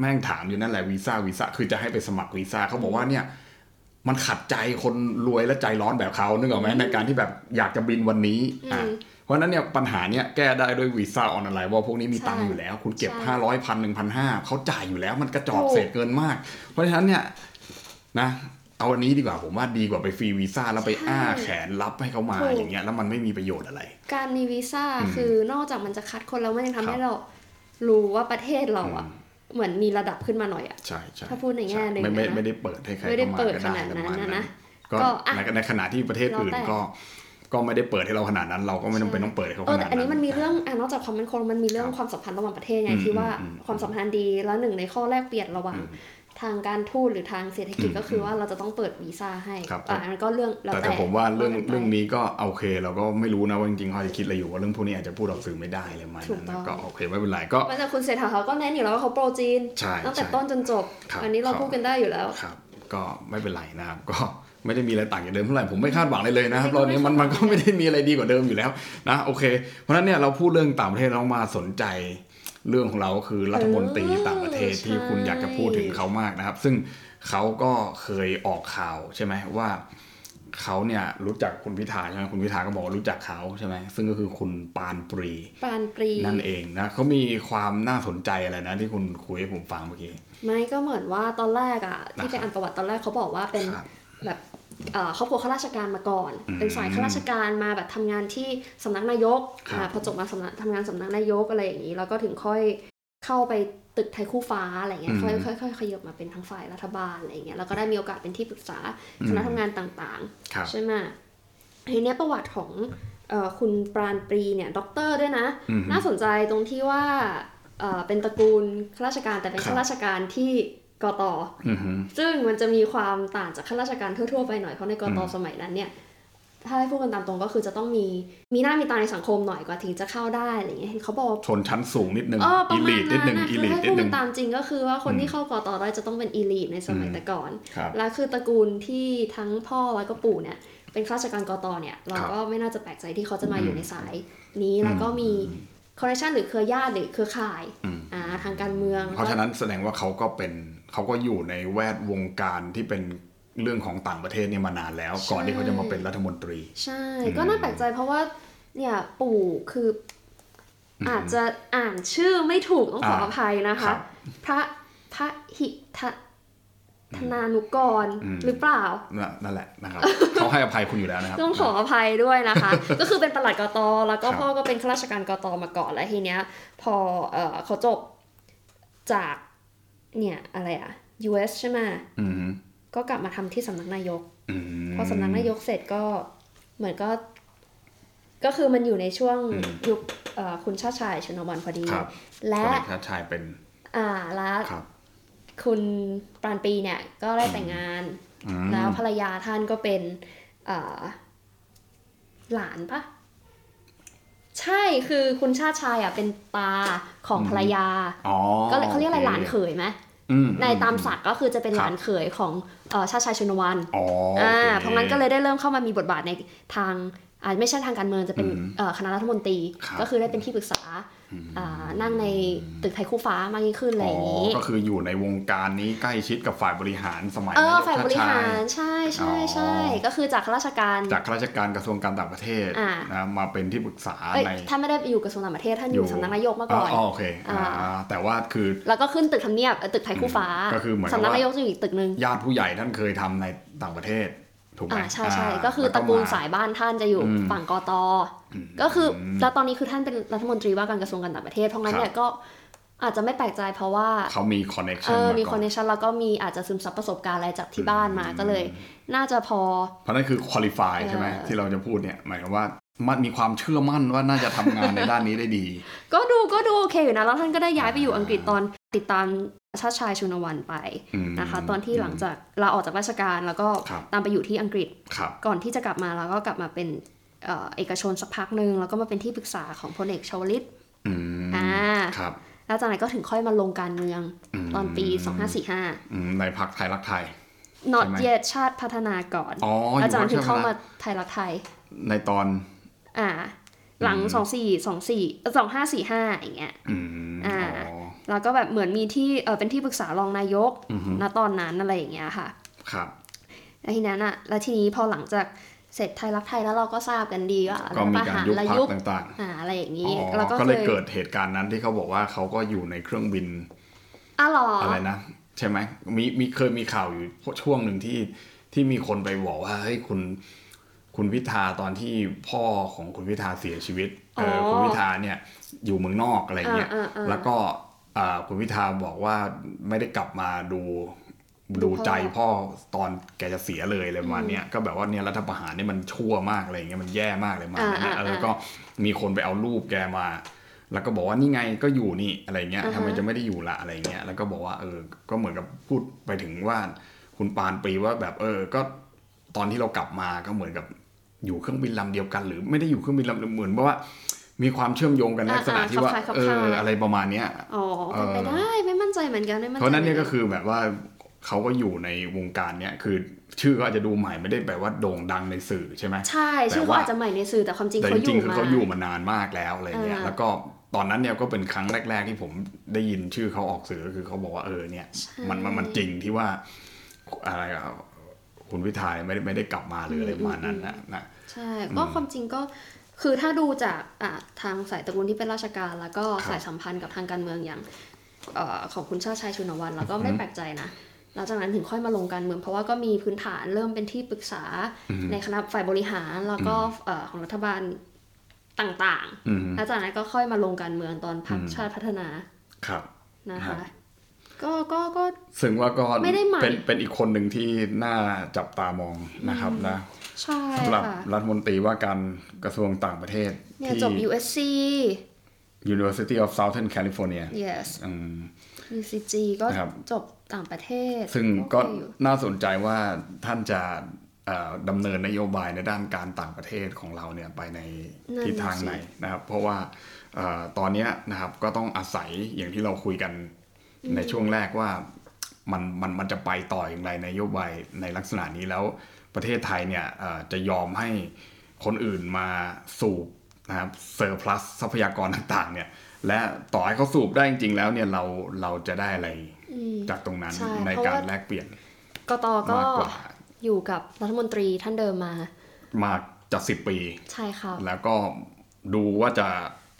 แม่งถามอยู่นั่นแหละวีซ่าวีซ่าคือจะให้ไปสมัครวีซ่าเขาบอกว่าเนี่ย มันขัดใจคนรวยและใจร้อนแบบเขานึกออกไหมในการที่แบบอยากจะบินวันนี้อะเพราะฉะนั้นเนี่ยปัญหาเนี่ยแก้ได้ด้วยวีซ่าออนไลน์ว่าพวกนี้มีตังค์อยู่แล้ว คุณเก็บใช่ห้าร้อยพันหนึ่งพันห้าเขาจ่ายอยู่แล้ว มันกระจอกถูกเศษเกินมาก เพราะฉะนั้นเนี่ยนะเอาอันนี้ดีกว่าผมว่าดีกว่าไปฟรีวีซ่าแล้วไปอ้าแขนรับให้เขามาอย่างเงี้ยแล้วมันไม่มีประโยชน์อะไร การมีวีซ่าอืมคือนอกจากมันจะคัดคนแล้วมันยังครัทำบให้เรารู้ว่าประเทศเราอะอืม เหมือนมีระดับขึ้นมาหน่อยอะใช่ใช่ถ้าพูดในแง่หนึ่งไม่ไม่นะไม่ได้เปิดให้ใครไม่ได้เข้ามาเปิดก็ขนาดนั้นประมาณนะก็ก็อะในในขณะที่ประเทศอื่นแล้วแต่ก็ก็ไม่ได้เปิดให้เราขนาดนั้น เราก็ไม่ต้องเป็นต้องเปิดให้เขาเอขอนาดแต่นั้นอันนี้มันมีเรื่องอะนอกจากความมั่นคงมันมีเรื่องครับความสัมพันธ์ระหว่างประเทศไงอืมที่ว่าอืมอืมความสัมพันธ์ดีแล้วหนึ่งในข้อแลกเปลี่ยนระหว่างอืม ทางการทูตหรือทางเศรษฐกิจอืมก็คือว่าเราจะต้องเปิดวีซ่าให้ครับอะมันก็เรื่องแล้วแต่แต่แต่ผมว่าเรื่องกันไปเรื่องนี้ก็โอเค เราก็ไม่รู้นะว่าจริงๆเขาจะคิดอะไรอยู่ว่าเรื่องพวกนี้อาจจะพูดออกสื่อไม่ได้เลยมันถูกต้นะองก็โอเคไม่เป็นไรก็มันแต่คุณเศรษฐาเขาก็แน่นอยู่แล้วว่าเขาโปรจีนใช่ตั้งแต่ใช่ต้นจนจบครับอันนี้เราครับพูดกันได้อยู่แล้วครับก็ไม่เป็นไรนะครับก็ไม่ได้มีอะไรต่างจากเดิมเท่าไหร่ผมไม่คาดหวังเลยเลยนะครับไม่รอบนี้มันไม่มันคาดหวังก็ไม่ได้มีอะไรดีกว่าเดิมอยู่แล้วนะโอเค เพราะฉะนั้นเนี่ยเราพูดเรื่องต่างประเทศเรามาสนใจ เรื่องของเราก็คือรัฐมนตรีต่างประเทศที่คุณอยากจะพูดถึงเขามากนะครับ ซึ่งเขาก็เคยออกข่าวใช่ไหมว่าเขาเนี่ยรู้จักคุณพิธาใช่ไหมคุณพิธาก็บอกว่ารู้จักเขาใช่ไหมซึ่งก็คือคุณปานปรีปานปรีนั่นเองนะเขามีความน่าสนใจอะไรนะ ที่คุณคุยให้ผมฟังเมื่อกี้ไม่ก็เหมือนว่าตอนแรกอะที่นะครับไปอ่านประวัติตอนแรกเขาบอกว่าเป็นครับแบบเอ่อ ครอบครัวข้าราชการมาก่อนอืมเป็นสายข้าราชการมาแบบทำงานที่สำนักนายกครับอ่าพอจบมาสำนักทำงานสำนักนายกอะไรอย่างนี้ แล้วก็ถึงค่อยเข้าไปตึกไทยคู่ฟ้าอะไรเงี้ยค่อยค่อยค่อยขยับมาเป็นทางฝ่ายรัฐบาลอะไรเงี้ยแล้วก็ได้มีโอกาสเป็นที่ปรึกษาคณะทำงานต่างๆครับใช่ไหมทีเนี้ยประวัติของเอ่อคุณปานปรีย์เนี่ยด็อกเตอร์ด้วยนะอืมน่าสนใจตรงที่ว่าเอ่อเป็นตระกูลข้าราชการแต่เป็นครับข้าราชการที่ กตอือฮึซึ่งมันจะมีความต่างจากข้าราชการทั่วๆไปหน่อยเพราะในกตอืมสมัยนั้นเนี่ยถ้าให้พูดกันตามตรงก็คือจะต้องมีมีหน้ามีตาในสังคมหน่อยกว่าถึงจะเข้าได้อะไรอย่างเงี้ยเห็นเขาบอกว่าชนชั้นสูงนิดนึงเออประอีมาลีณดนิดนึงนั้นนะอีคือลีดให้นิพูดดนึกังนตามจริงก็คือว่าคนอืมที่เข้ากตได้จะต้องเป็นอีลีดในสมัยอืมแต่ก่อนครับและคือตระกูลที่ทั้งพ่อแล้วก็ปู่เนี่ย เป็นข้าราชการกตเนี่ย เราครับก็ไม่น่าจะแปลกใจที่เขาจะมาอืมอยู่ในสายนี้แล้วก็มีคอนเนคชันหรือเครือญาติหรือเครือข่ายอืมอ่าทางการเมือง เพราะฉะนั้นแสดงว่าเขาก็เป็น เขาก็อยู่ในแวดวงการที่เป็นเรื่องของต่างประเทศเนี่ยมานานแล้ว ก่อนที่เขาจะมาเป็นรัฐมนตรี ใช่อืมก็น่าแปลกใจเพราะว่าเนี่ยปู่คือออาจจะอ่านชื่อไม่ถูกต้องขออ่าอภัยนะครัคะบพระพระหิทะธนานุกรอืมหรือเปล่านั่นนั่นแหละนะครับเขาให้อภัยคุณอยู่แล้วนะครับ ต้องขออภัยด้วยนะคะ ก็คือเป็นปลัดกตแล้วก็ครับพ่อก็เป็นข้าราชการกตมาก่อนแล้วทีเนี้ย พอเออเขาจบจาก เนี่ยอะไรอะ US ใช่ไหมอืมก็กลับมาทำที่สำนักนายกอืมพอสำนักนายกเสร็จก็เหมือนก็ ก็คือมันอยู่ในช่วงอืมยุคเอ่อคุณชาติชายชนวันพอดีครับและคนเอกชาติชายเป็น อ่าแล้วครับคุณปรานปีเนี่ย ก็ได้แต่งงานอืมแล้วภรรยาท่านก็เป็นอ่าหลานปะใช่คือคุณชาติชายอะเป็นตาของภรรยาอ๋อก็เลยเขาเรียกอะไรหลานเขยไหมอืม ในตามศักดิ์ก็คือจะเป็นครับหลานเขยของเอ่อชาติชายชนวันอ๋ออ่าโอคเพราะงั้นก็เลยได้เริ่มเข้ามามีบทบาทในทางอ่าไม่ใช่ทางการเมืองจะเป็นอืมเอ่อคณะรัฐมนตรีครับก็คือได้เป็นที่ปรึกษาอ่า นั่งในตึกไทยคู่ฟ้ามากยิ่งขึ้นอะไรอ๋ออย่างนี้ก็คืออยู่ในวงการนี้ใกล้ชิดกับฝ่ายบริหารสมัยเออนกฝ่ายบริชหาติชรใช่ใช่อ๋อใช่ก็คือจากข้าราชการจากข้าราชการกระทรวงการต่างประเทศอ่านะมาเป็นที่ปรึกษาเอ้ยในท่านไม่ได้อยู่กระทรวงต่างประเทศท่านอยู่สำนักนายกมาก่อนอ๋อโอเคอ่าอ่าแต่ว่าคือแล้วก็ขึ้นตึกทำเนียบเอ่อตึกไทยคู่ฟ้าก็คือเหมือนกับสำนักว่านายกจะอยู่อีกตึกหนึ่งญาติผู้ใหญ่ท่านเคยทำในต่างประเทศ ถูกไหมอ่าใช่ใช่าก็คือแวตระกูลมสายบ้านท่านจะอยู่อืมฝั่งกตมก็คือแล้วตอนนี้คือท่านเป็นรัฐมนตรีว่าการกระทรวงการต่างประเทศเพราะงั้นครับเนี่ยก็อาจจะไม่แปลกใจเพราะว่าเขามีคอนเน็ชัเอนอมามีก่คออนนเนคชันแล้วก็มีอาจจะซึมซับประสบการณ์อะไรจากที่บ้านมาก็เลย น่าจะพอ เพราะนั่นคือคุริฟายใช่ไหมเออที่เราจะพูดเนี่ยหมายความว่ามันมีความเชื่อมั่นว่าน่าจะทำงานในด้านนี้ได้ดี ก็ดูก็ดูโอเคอยู่นะ แล้วท่านก็ได้ย้ายไปอยู่อังกฤษตอนติดตาม ชาติชายชุนวันไปอืมนะคะ ตอนที่หลังจากลาออกจากราชการแล้วก็ครับตามไปอยู่ที่อังกฤษครับก่อนที่จะกลับมาแล้วก็กลับมาเป็นเอ่อเอกชนสักพักหนึ่งแล้วก็มาเป็นที่ปรึกษาของพลเอกชวลิตอืมอ่าครับแล้วจากนั้นก็ถึงค่อยมาลงการเมืองมตอนปี 2545อืมในพักไทยรักไทย not ใช่ไหม yet ชาติพัฒนาก่อนอ๋ออแล้วยู่จากนั้นถึงเข้าพัมาฒนไทยรักไทย ในตอน อ่า หลังอืมสองสี่สองสี่สองห้าสี่ห้าอย่างเงี้ยอืมอ่าอ๋อ แล้วก็แบบเหมือนมีที่เออเป็นที่ปรึกษารองนายกอือฮึณตอนนั้นอะไรอย่างเงี้ยค่ะ ครับแล้วทีนั้นอะแล้วทีนี้พอหลังจากเสร็จไทยรักไทยแล้วเราก็ทราบกันดีว่าก็มีการยุบและพักยุบต่างอ่าอะไรอย่างๆนี้อ๋อแล้วก็ก็เลยคเกิดเหตุการณ์นั้นที่เขาบอกว่าเขาก็อยู่ในเครื่องบินอะเหรอออะไรนะ ใช่ไหมมีมีเคยมีข่าวอยู่ช่วงหนึ่งที่ที่มีคนไปบอกว่าเฮ้ยคุณคุณพิธาตอนที่พ่อของคุณพิธาเสียชีวิตเออคุณพิธาเนี่ยอยู่เมืองนอกอะไรเงี้ยอ่าอ่าอ่าแล้วก็อ่า คุณพิธาบอกว่าไม่ได้กลับมาดูดูดูพ่อใจพ่อตอนแกจะเสียเลยอะไรประมาณเนี้ยก็แบบว่าเนี่ยรัฐประหารเนี่ยมันชั่วมากอะไรเงี้ยมันแย่มากเลยมากนะอ่าเออ่าอก็มีคนไปเอารูปแกมา แล้วก็บอกว่านี่ไงก็อยู่นี่อะไรเงี้ยอ่าฮะทำไมจะไม่ได้อยู่ละอะไรเงี้ยแล้วก็บอกว่าเออก็เหมือนกับพูดไปถึงว่าคุณปานปรีว่าแบบเออ ก็ตอนที่เรากลับมาก็เหมือนกับอยู่เครื่องบินลำเดียวกัน หรือไม่ได้อยู่เครื่องบินลำเหมือนว่า มีความเชื่อมโยงกันในลักษณะที่ว่าอ่าๆคล้ายๆเอออะไรประมาณเนี้ยอ๋อเป็นไปได้ไม่มั่นใจเหมือนกันไม่มั่นใจเพราะนั้นเนี่ยหมืก็อคือแบบว่าเขาก็อยู่ในวงการเนี้ยคือชื่อก็อาจจะดูใหม่ไม่ได้แบบว่าโด่งดังในสื่อใช่ไหมใช่ชื่อแต่เขาว่าอาจจะใหม่ในสื่อแต่ความจริงแต่เขาจอริงยู่ๆคือมาเขาอยู่มานานมากแล้วอะไรเงี้ยอ่าแล้วก็ตอนนั้นเนี่ยก็เป็นครั้งแรก ๆ ที่ผมได้ยินชื่อเขาออกสื่อก็คือเขาบอกว่าเออเนี่ยมันมันมันจริงที่ว่าอะไรอะคุณพิธาไม่ได้ไม่ได้กลับมาหรืออะไรประมาณนั้นนะนะใช่ก็ความจริงก็ คือถ้าดูจากอะทางสายตระกูลที่เป็นราชการ แล้วก็ครับสายสัมพันธ์กับทางการเมืองอย่างเอ่อของคุณชาติชายชุนวันแล้วก็ไม่แปลกใจนะหลังจากนั้นถึงค่อยมาลงการเมือง เพราะว่าก็มีพื้นฐานเริ่มเป็นที่ปรึกษาในคณะฝ่ายบริหารแล้วก็เอ่อของรัฐบาลต่างอืมๆแล้วจากนั้นก็ค่อยมาลงการเมืองตอนพรรคอืมชาติพัฒนาครับนะครัคะบก็ก็ก็ซึ่งว่าก็ไม่ได้ใหม่เป็นเป็นอีกคนหนึ่งที่น่าจับตามองนะครับนะ ใช่สำหรับค่ะรัฐมนตรีว่าการกระทรวงต่างประเทศเนี่ยที่จบ USC University of Southern California yes อืม UCG ก็ครับจบต่างประเทศ ซึ่งก็โอเคอยู่น่าสนใจว่าท่านจะเอ่อดำเนินนโยบายในด้านการต่างประเทศของเราเนี่ยไปในทิศทางไหนนะครับ เพราะว่าเอ่อตอนเนี้ยนะครับก็ต้องอาศัยอย่างที่เราคุยกันในช่วงแรกว่ามันมันมันจะไปต่ออย่างไรในนโยบายในลักษณะนี้แล้ว ประเทศไทยเนี่ยเอ่อจะยอมให้คนอื่นมาสูบนะครับเซอร์พลัสทรัพยากรต่างๆ เนี่ย และต่อให้เขาสูบได้จริงๆแล้วเนี่ยเราเราจะได้อะไรอืมจากตรงนั้นใช่ในเพราะการว่าแลกเปลี่ยนกตก็มากกว่าอยู่กับรัฐมนตรีท่านเดิมมา มากจากสิบปี ใช่ครับแล้วก็ดูว่าจะ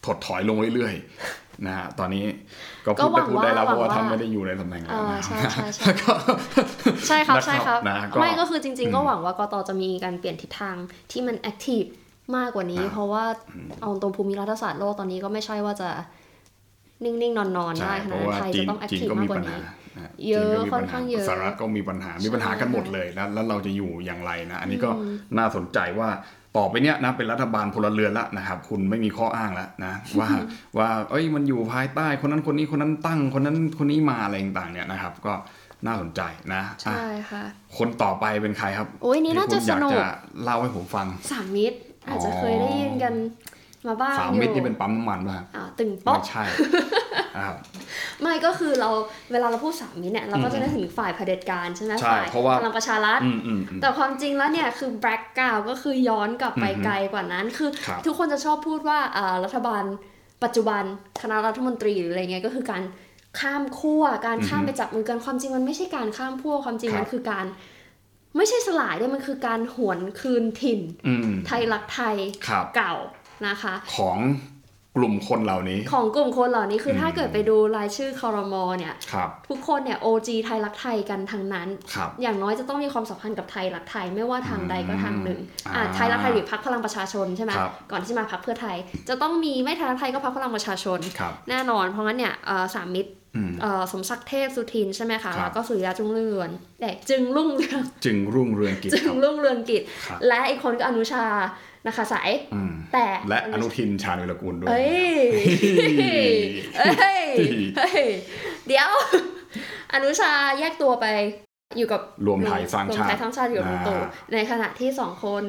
ถดถอยลงเรื่อยๆ นะฮะตอนนี้ก็ก็พูดหวัได้งพูดได้แล้วว่าเพราะว่าหวังว่าท่านไม่ได้อยู่ในตำแหน่งเอแล้วอนะใช่ใช่ใช่แล้วก็ใช่ครับนะครับใช่ครับนะก็ไม่ก็คือจริง ๆ ก็หวังว่ากตจะมีการเปลี่ยนทิศทางที่มัน activeมากกว่านี้อ่าเพราะว่าเอาตรงภูมิรัฐศาสตร์โลกตอนนี้ก็ไม่ใช่ว่าจะนิ่งๆนอนๆใช่ได้ขเพนาดราะนั้นว่าไทยจีจะนต้องแอคจีนทีฟก็มามีกกว่าปัญหานี้นะเยอะจีนก็มีค่อนปัญหข้างเยอะสหรัฐก็มีปัญหามีปัญหากันหมดเลยแล้วแล้วเราจะอยู่อย่างไรนะ อันนี้ก็น่าสนใจว่า ต่อไปเนี้ยนะเป็นรัฐบาลพลเรือนละนะครับ คุณไม่มีข้ออ้างแล้วนะว่าว่าเอ้ยมันอยู่ภายใต้คนนั้นคนนี้คนนั้นตั้งคนนั้นคนนี้มาอะไรต่างๆเนี่ยนะครับ ก็น่าสนใจนะอะใช่ค่ะ คนต่อไปเป็นใครครับ โอ้ยนี่น่าจะที่คุณอยากสนุกจะเล่าให้ผมฟังสามมิตรอาจจะเคยได้ยินกัน มาบ้างสามอยู่มิตรนี่เป็นปั๊มน้ำมันป่ะครับอ่าตึงป๊อกไม่ใช่ครับไม่ก็คือเราเวลาเราพูดสามมิตรเนี่ยเราก็จะนึกถึงฝ่ายเผด็จการใช่ไหมใช่ฝ่ายเพราะว่าพลังประชารัฐอืมอืมอืมแต่ความจริงแล้วเนี่ยคือแบล็กกราวก็คือย้อนกลับไปอือฮึไกลกว่านั้นคือครับทุกคนจะชอบพูดว่าอ่ารัฐบาลปัจจุบันคณะรัฐมนตรีหรืออะไรเงี้ยก็คือการข้ามขั้วการข้ามไปจับมือกันความจริงมันไม่ใช่การข้ามขั้วความจริงครับมันคือการ ไม่ใช่สลายด้วยมันคือการหวนคืนถิ่นอืมไทยรักไทยครับเก่า นะคะ ของกลุ่มคนเหล่านี้ ของกลุ่มคนเหล่านี้คืออมถ้าเกิดไปดูรายชื่อคอรมอเนี่ยครับทุกคนเนี่ย OG ไทยรักไทยกันทั้งนั้นครับอย่างน้อยจะต้องมีความสัมพันธ์กับไทยรักไทยไม่ว่าทางใดก็ทางหนึ่งอ่าอ่าไทยรักไทยหรือพรรคพลังประชาชนใช่ไหมครับก่อนที่จะมาพรรคเพื่อไทย จะต้องมีไม่ไทยรักไทยก็พรรคพลังประชาชนครับแน่นอนเพราะงั้นเนี่ยเอ่อสามมิตรอืมเอ่อ สมศักดิ์เทพสุทินใช่ไหมครัคะบแล้วก็สุริยะจุงเรืองแต่จึงรุ่งเรืองจึงรุ่งเรืองกิจจึคงรับรุ่งเรืองกิจครับและอีกคนก็อนุชานะคะสายอืมแต่และอนุทินชาญวิรกูลด้วยเอ้ยเอ้ยเฮ้ยเดี๋ยว อนุชาแยกตัวไปอยู่กับรวมไทยสร้างชาติวมไทยสร้างชาติอยู่กับลุงตู่อ่าในขณะที่สองคน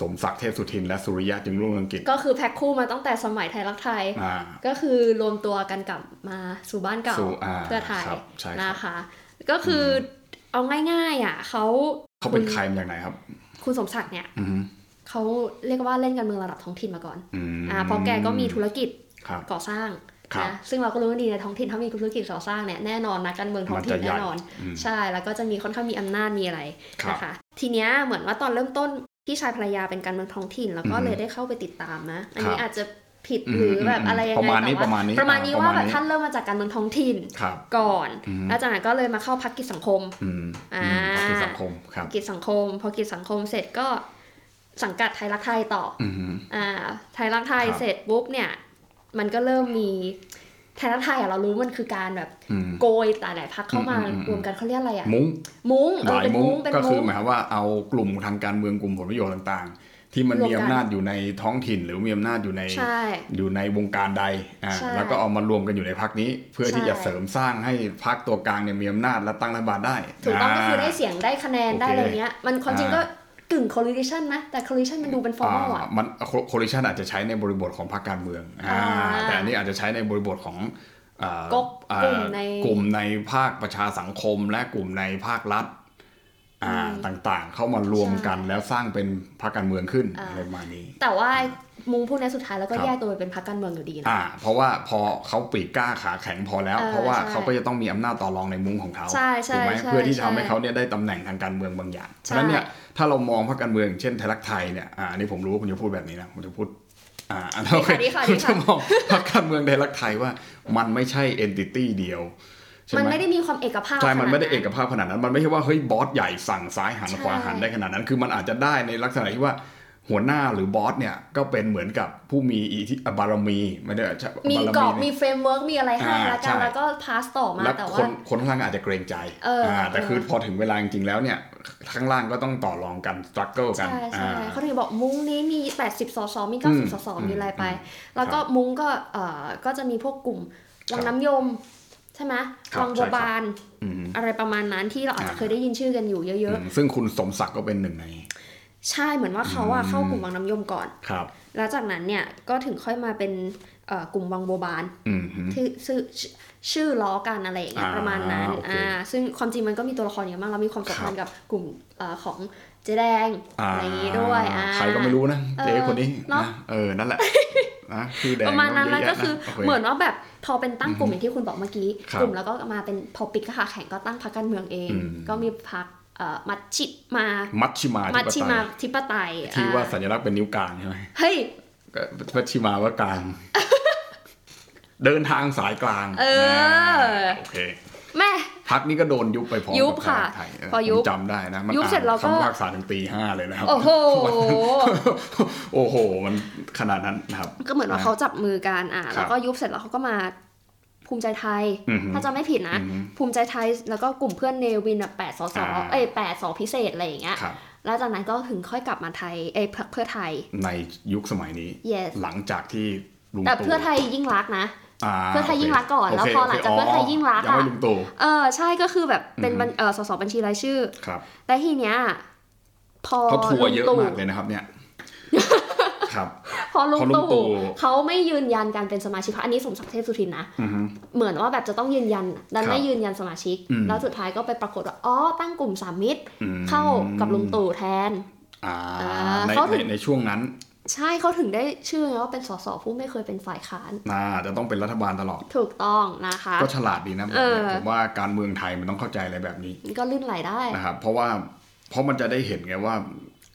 สมศักดิ์เทพสุทิน และสุริยะจึงรุ่งเรืองกิจ ก็คือแพ็คคู่มาตั้งแต่สมัยไทยรักไทยอ่าก็คือรวมตัวกันกลับมาสู่บ้านเก่าสู่อ่าเพื่อไทยครับใช่ครับนะคะ ก็คืออเอาง่ายๆอะเขาเขาเป็นใครมาจากไหนครับ คุณสมศักดิ์เนี่ยอืมเขาเรียกว่าเล่นการเมืองระดับท้องถิ่นมาก่อนอืมอ่าเพราะแกก็มีธุรกิจครับก่อสร้างครับนะซึ่งเราก็รู้ว่าดีในท้องถิ่นถ้ามีธุรกิจก่อสร้างเนี่ยแน่นอนนะการเมืองท้องถิ่นมันจะใหญ่แน่นอนอืมใช่แล้วก็จะมีค่อนข้างมีอำนาจมีอะไรครับนะคะทีเนี้ยเหมือนว่าตอนเริ่มต้น พี่ชายภรรยาเป็นการเมืองท้องถิ่น แล้วก็อืมเลยได้เข้าไปติดตามนะ อันนี้ครับอาจจะผิดอืมหรือแบบอืมอะไรยังประไงมาณนี้แต่ว่ประมาณนี้ประมาณนี้อ่าว่าประแบมาณบนี้ท่านเริ่มมาจากการเมืองท้องถิ่นครับก่อนอืมแล้วจากนั้นก็เลยมาเข้าพักกิจสังคมอืมอ่าอืมพัฒนาสังคมครับกิจสังคม พอกิจสังคมเสร็จก็สังกัดไทยรักไทยต่ออืมอ่าไทยรักไทยครับเสร็จปุ๊บเนี่ย มันก็เริ่มมีไทยรักไทยอะเรารู้มันคือการแบบอืมโกยหลายๆพักเข้ามาอืมอืมอืมรวมกันเขาเรียกอะไรอะมุ้งมุ้งเอหอลายเป็นมุ้งมุ้งเป็นก็คือมุ้งหมายความว่าเอากลุ่มทางการเมืองกลุ่มผลประโยชน์ต่างๆ ที่มันรวมมีกันอำนาจอยู่ในท้องถิ่น หรือมีอำนาจอยู่ในใช่อยู่ในวงการใดอ่าใช่แล้วก็เอามารวมกันอยู่ในพักนี้ เพื่อที่ใช่จะเสริมสร้างให้พักตัวกลางเนี่ยมีอำนาจและตั้งรัฐบาลได้ถูกต้องก็คือได้าเสียงได้คะแนนโอเคได้อะไรเงี้ยมันความจริงอ่าก็ กึ่ง coalition นะ แต่ coalition มันดูเป็น formal อะอ่ามันโคลิชันอาจจะใช้ในบริบทของพรรคการเมืองอ่าอ่าแต่อันนี้อาจจะใช้ในบริบทของอ่ากกอ่ากลุ่มในกลุ่มในภาคประชาสังคม และกลุ่มในภาครัฐอ่าอืมต่างๆ เข้ามารวมกันใช่แล้วสร้างเป็นพรรคการเมืองขึ้นอ่าอะไรประมาณนี้ แต่ว่า มุ้งพวกนี้สุดท้ายแล้วก็ครับแยกตัวไปเป็นพรรคการเมืองอยู่ดีนะอ่า เพราะว่าพอเขาปีกกล้าขาแข็งพอแล้วเออเพราะว่าใช่เขาก็จะต้องมีอำนาจต่อรองในมุ้งของเขาใช่ใช่ถูกไหมใช่เพื่อที่จะทำให้ใช่เขาเนี่ยได้ตำแหน่งทางการเมืองบางอย่างใช่ฉะนั้นเนี่ยถ้าเรามองพรรคการเมืองอย่างเช่นไทยรักไทยเนี่ยอ่าอันนี้ผมรู้ว่าคุณจะพูดแบบนี้นะผมจะพูดอ่าอันดีค่ะดีค่ะดีณค่ะจะมองพรรคการเมืองไทยรักไทยว่ามันไม่ใช่ entity เดียวใช่มันไหมไม่ได้มีความเอกภาพใช่ มันไม่ได้ขเอกภาพขนาดนั้น มันไม่ใช่ว่าเฮ้ย boss ใหญ่สั่งซ้ายหันใช่ขวาหันได้ขนาดนั้น คือมันอาจจะได้ในลักษณะที่ว่า หัวหน้าหรือ boss เนี่ยก็เป็นเหมือนกับผู้มีอิทธิบารมีไม่ได้ใช่มีบารกรอบเนี่ยมี framework มีอะไรให้อ่าแล้วกันใช่แล้วก็ pass ต่อมาแล้วแต่คว่านคนข้างล่างอาจจะเกรงใจเอออ่าแต่คือพอถึงเวลาจริงๆแล้วเนี่ยข้างล่างก็ต้องต่อรองกัน struggle กันใช่ใช่อ่าเขาถึงบอกมุ้งนี้มี 80สสมีอืม90สสอืมมีอะไรไปอืมแล้วก็ครับมุ้งก็เอ่อก็จะมีพวกกลุ่มวังน้ำยมใช่ไหมครับวังบัวบานอืมอะไรประมาณนั้นที่เราอาจจะอ่าเคยได้ยินชื่อกันอยู่เยอะอืมซึ่งคุณสมศักดิ์ก็เป็นหนึ่งในๆ ใช่เหมือนว่าเขาอะอืมเข้ากลุ่มวังน้ำยมก่อนครับ แล้วจากนั้นเนี่ยก็ถึงค่อยมาเป็นเอ่อกลุ่มวังบัวบานอืมฮึที่ชื่อชื่อล้อกันอะไรอย่างเงี้ยอ่าประมาณนั้นโอเคอ่าซึ่งความจริงมันก็มีตัวละครเยอะมากแล้วมีความสัมพันธ์กับกลุ่มเอ่อของเจ๊แดงอ่าอะไรอย่างงี้ด้วยอ่าใครก็ไม่รู้นะเจ๊เออคนนี้เนอะนะเออนั่นแหละนะคือแดงประมาณนั้นเยแล้วอะก็แยะคือนะโอเคเหมือนว่าแบบพอเป็นตั้งกลุ่มอย่างที่คุณบอกเมื่อกี้ครับกลุ่มแล้วก็มาเป็นพอปิดก็ขาแข่งก็ตั้งพรรคการเมืองเองอืมก็มีพรรคเอ่อ มัชชิมา มัชชิมามัชชิธิปไตมายธิปไตยที่ว่าอ่สัญลักษณ์เป็นนิ้วกลางใช่ไหมเฮ้ยก็มัชชิมาว่ากลาง เดินทางสายกลาง เออโอเคแม่พักนี้ก็โดนยุบไปพร้อมยุบกับค่ะไทยเพอยุบผมจำได้นะ มันยุบเสร็จเราก็คำพิพากษาถึงตีห้าเลยนะครับ โอ้โห โอ้โห มันขนาดนั้นนะครับ ก็เหมือนว่าเขาจับมือกันอะครับแล้วก็ยุบเสร็จแล้วเขาก็มา ภูมิใจไทยอือฮึถ้าจำไม่ผิดนะอือฮึภูมิใจไทยแล้วก็กลุ่มเพื่อนเนวินอะแปดสสอ่าเอ้ยแปดสอพิเศษอะไรอย่างเงี้ยครับแล้วจากนั้นก็ถึงค่อยกลับมาไทยเอ้ยพรรคเพื่อไทย ในยุคสมัยนี้ yes หลังจากที่ลุงแต่ตู่เพื่อไทยยิ่งรักษณ์นะาเพื่อไทยโคยิ่งรักษณ์ก่อนแล้วโคพอหลังจากโคเพื่อไทยยิ่งรักษณ์ยังไม่อะลุงตู่เออใช่ก็คือแบบเป็นอือฮึบัญเออสสบัญชีรายชื่อ ครับ แต่ทีเนี้ยพอเขาทัวร์เยอะลุงตู่มากเลยนะครับเนี่ย ครับพอลุงพอลุงตู่ตู่เขาไม่ยืนยันการเป็นสมาชิกพรรคอันนี้สมศักดิ์เทพสุทินนะอือฮึเหมือนว่าแบบจะต้องยืนยันดันครับไม่ยืนยันสมาชิกอืมแล้วสุดท้ายก็ไปปรากฏว่าอ๋อตั้งกลุ่มสามมิตรอืมเข้ากับลุงตู่แทนอ่าอ่าในเขาถึในงในช่วงนั้นใช่เขาถึงได้ชื่อไงว่าเป็นสสผู้ไม่เคยเป็นฝ่ายค้านน่าจะต้องเป็นรัฐบาลตลอด ถูกต้องนะคะ ก็ฉลาดดีนะแบบเอนี้อผมว่าการเมืองไทยมันต้องเข้าใจอะไรแบบนี้มันก็ลื่นไหลได้นะครับเพราะว่าเพราะมันจะได้เห็นไงว่า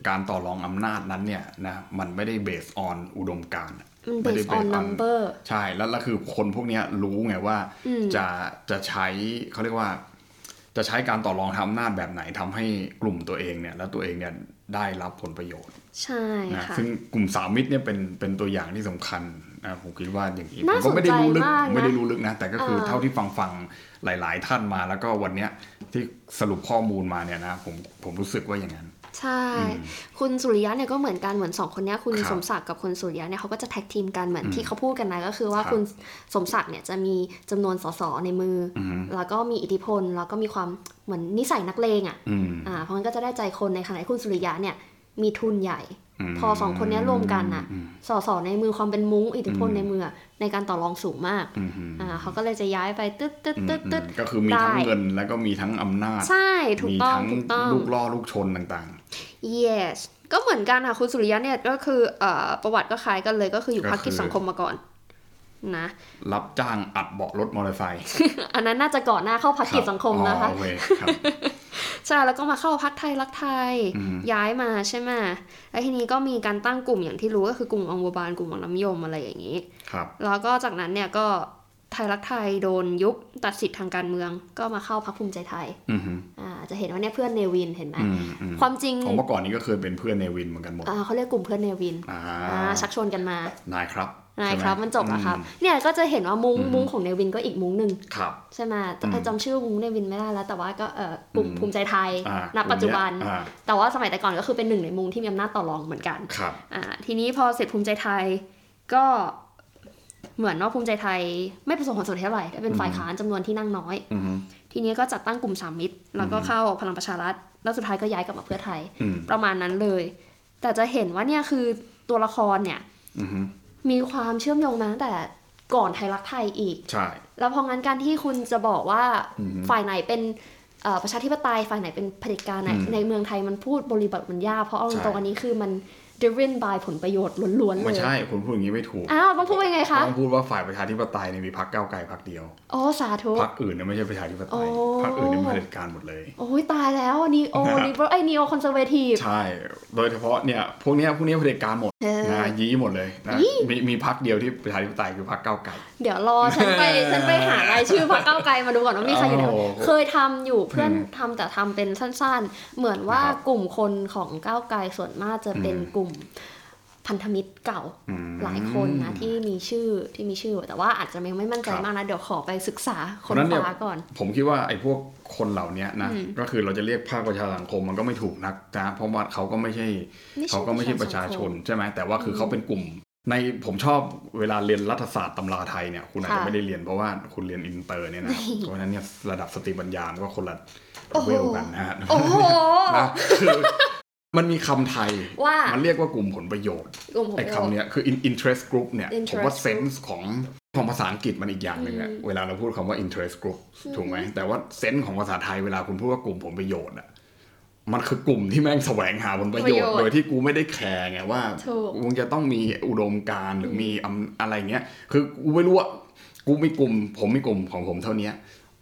การต่อรองอำนาจนั้นเนี่ยนะมันไม่ได้เบสออนอุดมการณ์มันไม่ได้ based on number ใช่แล้วแล้วคือคนพวกเนี้ยรู้ไงว่าอืมจะจะใช้เขาเรียกว่า จะใช้การต่อรองทำอำนาจแบบไหนทำให้กลุ่มตัวเองเนี่ย แล้วตัวเองเนี่ยได้รับผลประโยชน์ ใช่นะค่ะซึ่งกลุ่มสามมิตรเนี่ยเป็นเป็นตัวอย่างที่สำคัญนะผมคิดว่าอย่างนี้ผน่ามก็ไม่ได้รู้ลึกสนใจมากนะไม่ได้รู้ลึกนะ แต่ก็คือเออเท่าที่ฟังฟังหลาย ๆ ท่านมาแล้วก็วันเนี้ยที่สรุปข้อมูลมาเนี่ยนะผมผมรู้สึกว่าอย่างนั้น ใช่อืมคุณสุริยะเนี่ยก็เหมือนกันเหมือนสองคนเนี้ยคุณครับสมศักดิ์กับคุณสุริยะเนี่ยเขาก็จะแท็กทีมกันเหมือนอืมที่เขาพูดกันนะก็คือว่าครับคุณสมศักดิ์เนี่ยจะมีจำนวนสสในมือออืมแล้วก็มีอิทธิพลแล้วก็มีความเหมือนนิสัยนักเลงอะอืมอ่าเพราะงั้นก็จะได้ใจคนในขณะที่คุณสุริยะเนี่ยมีทุนใหญ่มพอสองคนเนี้ยรวมกันน่ะอืมสสในมือความเป็นมุ้งอิทธิพลอืมในมืออะในการต่อรองสูงมากอืมอืมอ่าเขาก็เลยจะย้ายไปตึ๊ดตึ๊ดอืมตึ๊ดตึ๊ดอืมก็คือมีทั้งได้เงินแล้วก็มีทั้งอำนาจ ใช่ ถูกมีต้องทั้งถูกต้องลูกล่อลูกชนต่าง yes ก็เหมือนกันค่ะ คุณสุริยะเนี่ยก็คือเอ่อประวัติก็คล้ายกันเลยก็คืออยู่ก็พรรคกิจคือสังคมมาก่อนๆนะ รับจ้างอัดเบาะรถมอเตอร์ไซค์อันนั้นน่าจะก่อนหน้าเข้าพักกิจสังคมนะคะอ๋อโอเคครับใช่แล้วก็มาเข้าพักไทยรักไทยอืมย้ายมาใช่ไหมแล้วทีนี้ก็มีการตั้งกลุ่มอย่างที่รู้ก็คือกลุ่มองค์บาลกลุ่มหมอน้ำยมอะไรอย่างนี้ครับแล้วก็จากนั้นเนี่ยก็ไทยรักไทยโดนยุบตัดสิทธิ์ทางการเมือง ก็มาเข้าพักภูมิใจไทยอือฮึอ่าจะเห็นว่าเนี่ยเพื่อนเนวินเห็นไหมอืมอืมความจริงของเมื่อก่อนนี้ก็เคยเป็นเพื่อนในวินเหมือนกันหมดอ่าเขาเรียกกลุ่มเพื่อนเนวินอ่าอ่าชักชวนกันมานายครับนายใช่ไหครับมันจบแล้วครับอืมเนี่ยก็จะเห็นว่ามุ้งอืมมุ้งของเนวินก็อีกมุ้งหนึ่งครับใช่ไหมแต่อืมจำชื่อมุ้งเนวินไม่ได้แล้ว แต่ว่าก็เออกลุ่มอืมภูมิใจไทยอ่าณปัจจุบันอ่าแต่ว่าสมัยแต่ก่อนก็คือเป็นหนึ่งในมุ้งที่มีอำนาจต่อรองเหมือนกันครับอ่าทีนี้พอเสร็จภูมิใจไทยก็ เหมือนว่าภูมิใจไทยไม่ประสบความสำเร็จเท่าไหร่ได้เป็นฝ่ายค้านจำนวนที่นั่งน้อยอือฮึทีนี้ก็จัดตั้งกลุ่มสามมิตร แล้วก็เข้าพลังประชารัฐ แล้วสุดท้ายก็ย้ายกลับมาเพื่อไทยอืมประมาณนั้นเลย แต่จะเห็นว่าเนี่ยคือตัวละครเนี่ยอือฮึมีความเชื่อมโยงมาตั้งแต่ก่อนไทยรักไทยอีก ใช่ แล้วพองั้นการที่คุณจะบอกว่าอือฮึฝ่ายไหนเป็นเอ่อประชาธิปไตยฝ่ายไหนเป็นเผด็จการในอืมในเมืองไทยมันพูดบริบทมันยากเพราะเอาใช่ตรงๆอันนี้คือมัน driven by ผลประโยชน์ล้วนๆเลไม่ยใช่คุณพูดอย่างนี้ไม่ถูกอ้าวต้องพูดยังไงคะต้องพูดว่าฝ่ายประชาธิปไตยเนี่ยมีพรรคก้าวไกลพรรคเดียวโอ้สาธุพรรคอื่นเนี่ยไม่ใช่ประชาธิปไตยโอ้ยพรรคอื่นเนี่ยเป็นเผด็จการหมดเลยโอ้ยตายแล้ว neo นะนีไอ้ neo conservative ใช่ โดยเฉพาะเนี่ยพวกเนี้ยพวกเนี้ยเผด็จการหมดเออนะยี้หมดเลยนะยี่มีมีพรรคเดียวที่ประชาธิปไตยคือพรรคก้าวไกล เดี๋ยวรอฉันไปฉันไปหารายชื่อพรรคก้าวไกลมาดูก่อนว่ามีใครอยู่ไหนโอ้โหเคยทำอยู่เพื่อนอืมทำแต่ทำเป็นสั้น ๆ เหมือนว่าครับกลุ่มคนของก้าวไกลส่วนมากจะเป็นอืมกลุ่มพันธมิตรเก่าอืมหลายคนนะที่มีชื่อที่มีชื่อ แต่ว่าอาจจะยังไม่มั่นใจครับมากนะ เดี๋ยวขอไปศึกษาคเพนราะฉะนั้นเนี่ยฟ้าก่อน ผมคิดว่าไอ้พวกคนเหล่านี้นะอืมก็คือเราจะเรียกภาคประชาสังคมมันก็ไม่ถูกนักนะเพราะว่าเขาก็ไม่ใช่ไม่ใช่เขาก็ไม่ใช่ประชาชนใช่ไหมแต่ว่าคือเขาเป็นกลุ่ม ในผมชอบเวลาเรียนรัฐศาสตร์ตำราไทยเนี่ยคุณอาจจะค่ะไม่ได้เรียนเพราะว่าคุณเรียนอินเตอร์เนี่ยนะเพราะฉะนั้นเนี่ยระดับสติปัญญามันก็คนละโอ้โหเวลกันนะฮะโอ้โหนะคือมันมีคำไทยว่ามันเรียกว่ากลุ่มผลประโยชน์กลุ่มผมไอ้คำเนี้ยคือ in- interest group เนี่ย Interest ผมว่า group เซนส์ของของภาษาอังกฤษมันอีกอย่างหนึ่งอะเวลาเราพูดคำว่า interest group ถูกไหมแต่ว่าเซนส์ของภาษาไทยเวลาคุณพูดว่ากลุ่มผลประโยชน์อะ มันคือกลุ่มที่แม่งแสวงหาผลประโยชน์ประโยชน์โดยที่กูไม่ได้แคร์ไงว่าถูกมึงจะต้องมีอุดมการณ์หรือมีอำอะไรเงี้ย คือกูไม่รู้ว่ากูมีกลุ่ม ผมมีกลุ่มของผมเท่าเนี้ย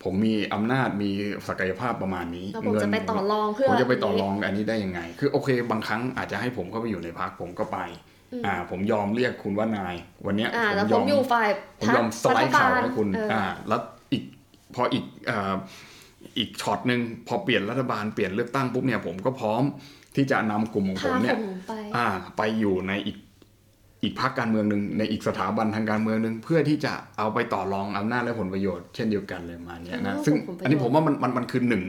ผมมีอำนาจมีศักยภาพประมาณนี้แล้วผมจะไปต่อรองเพื่อผมจะไปต่อรองอันนี้ได้ยังไง คือโอเค บางครั้งอาจจะให้ผมเข้าไปอยู่ในพักผมก็ไป อ่า ผมยอมเรียกคุณว่านาย วันเนี้ยอ่าผมแล้วยผอมมอยู่ฝ่ายผมยอมสไลด์ข่าวให้คุณเออออ่า แล้วอีกพออีกอ่า อีกช็อตหนึ่งพอเปลี่ยนรัฐบาลเปลี่ยนเลือกตั้งปุ๊บเนี่ยผมก็พร้อมที่จะนำกลุ่มของผพามเนี่ยผมไปอ่า ไปอยู่ในอีกอีกพรรคการเมืองหนึ่งในอีกสถาบันทางการเมืองหนึ่งเพื่อที่จะเอาไปต่อรองอำนาจและผลประโยชน์เช่นเดียวกันเลยมาเนี้ยนะอ๋อซึ่งกลุ่มผลประโยชน์อันนี้ผมว่ามันมันมันคือหนึ่ง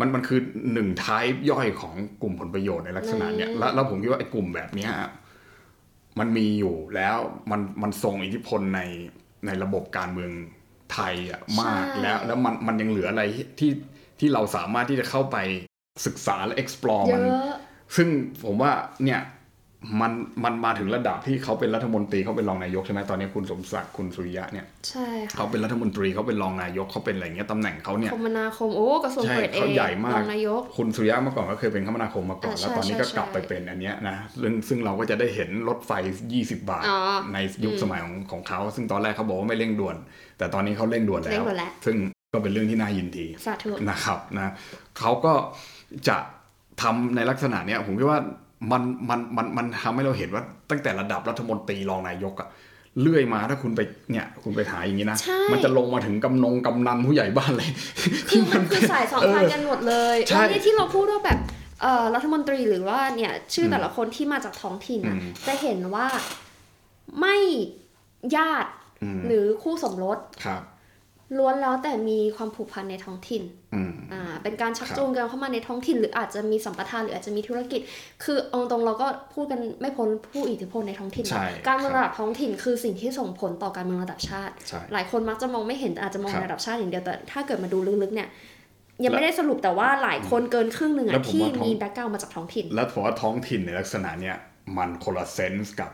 มันมันคือหนึ่งท้ายย่อยของกลุ่มผลประโยชน์ในลักษณะเนี้ยแล้วแล้วผมคิดว่าไอ้กลุ่มแบบเนี้ยมันมีอยู่แล้วมันมันทรงอิทธิพลในในระบบการเมือง ไทยอะมากใช่แล้ว แล้วมันมันยังเหลืออะไรที่ที่เราสามารถที่จะเข้าไปศึกษาและ explore เยมันอะซึ่งผมว่าเนี่ย มันมันมาถึงระดับที่เขาเป็นรัฐมนตรีเขาเป็นรองนายกใช่ไหมตอนนี้คุณสมศักดิ์คุณสุริยะเนี่ยใช่ค่ะเขาเป็นรัฐมนตรีเขาเป็นรองนายกเขาเป็นอะไรเงี้ยตำแหน่งเขาเนี่ยคมนาคมโอ้กระทรวงใช่เกรดเอเขาใหญ่มารกองนายกคุณสุริยะเมื่อก่อนก็เคยเป็นคมนาคมมาก่อนอ่าแล้วตอนนี้ใช่ก็ใช่กลับไปเป็นอันเนี้ยนะซึ่งซึ่งเราก็จะได้เห็นรถไฟ 20 บาทอ๋อในยุคสมัยของของเขาซึ่งตอนแรกเขาบอกว่าไม่เร่งด่วน แต่ตอนนี้เขาเร่งด่วนแล้เร่วงด่วนแล้วซึ่งก็เป็นเรื่องที่น่ายินดีสาธุนะครับนะเขาก็จะทำในลักษณะเนี้ยผมคิดว่า มันมันมันมันทำให้เราเห็นว่าตั้งแต่ระดับรัฐมนตรีรองนายกอะเลื่อยมาถ้าคุณไปเนี่ยคุณไปหาอย่างนี้นะใช่มันจะลงมาถึงกำนงกำนันผู้ใหญ่บ้านเลย คือมันคือสายสองพันกันหมดเลยใช่แล้วนี่ที่เราพูดว่าแบบเอ่อรัฐมนตรีหรือว่าเนี่ยชื่อแต่ละคนที่มาจากท้องถิ่นอะอืมจะเห็นว่าไม่ญาติอืมหรือคู่สมรสครับ ล้วนแล้วแต่มีความผูกพันในท้องถิ่นอืมอ่าเป็นการชักครับจูงกันเข้ามาในท้องถิ่น หรืออาจจะมีสัมปทานหรืออาจจะมีธุรกิจ คือเอาตรงเราก็พูดกันไม่พ้นผู้อิทธิพลในท้องถิ่นใช่การเมืองครับระดับท้องถิ่นคือสิ่งที่ส่งผลต่อการเมืองระดับชาติใช่หลายคนมักจะมองไม่เห็นแต่อาจจะมองครับในระดับชาติอย่างเดียวแต่ถ้าเกิดมาดูลึกๆเนี่ยยังไม่ได้สรุปแต่ว่าหลายคนเกินครึ่งหนึ่งแล้อะวผมที่ว่าท้องมีแบ็กกราวมาจากท้องถิ่น แล้วผมว่าท้องถิ่นในลักษณะเนี้ยมันคนละเซนส์กับ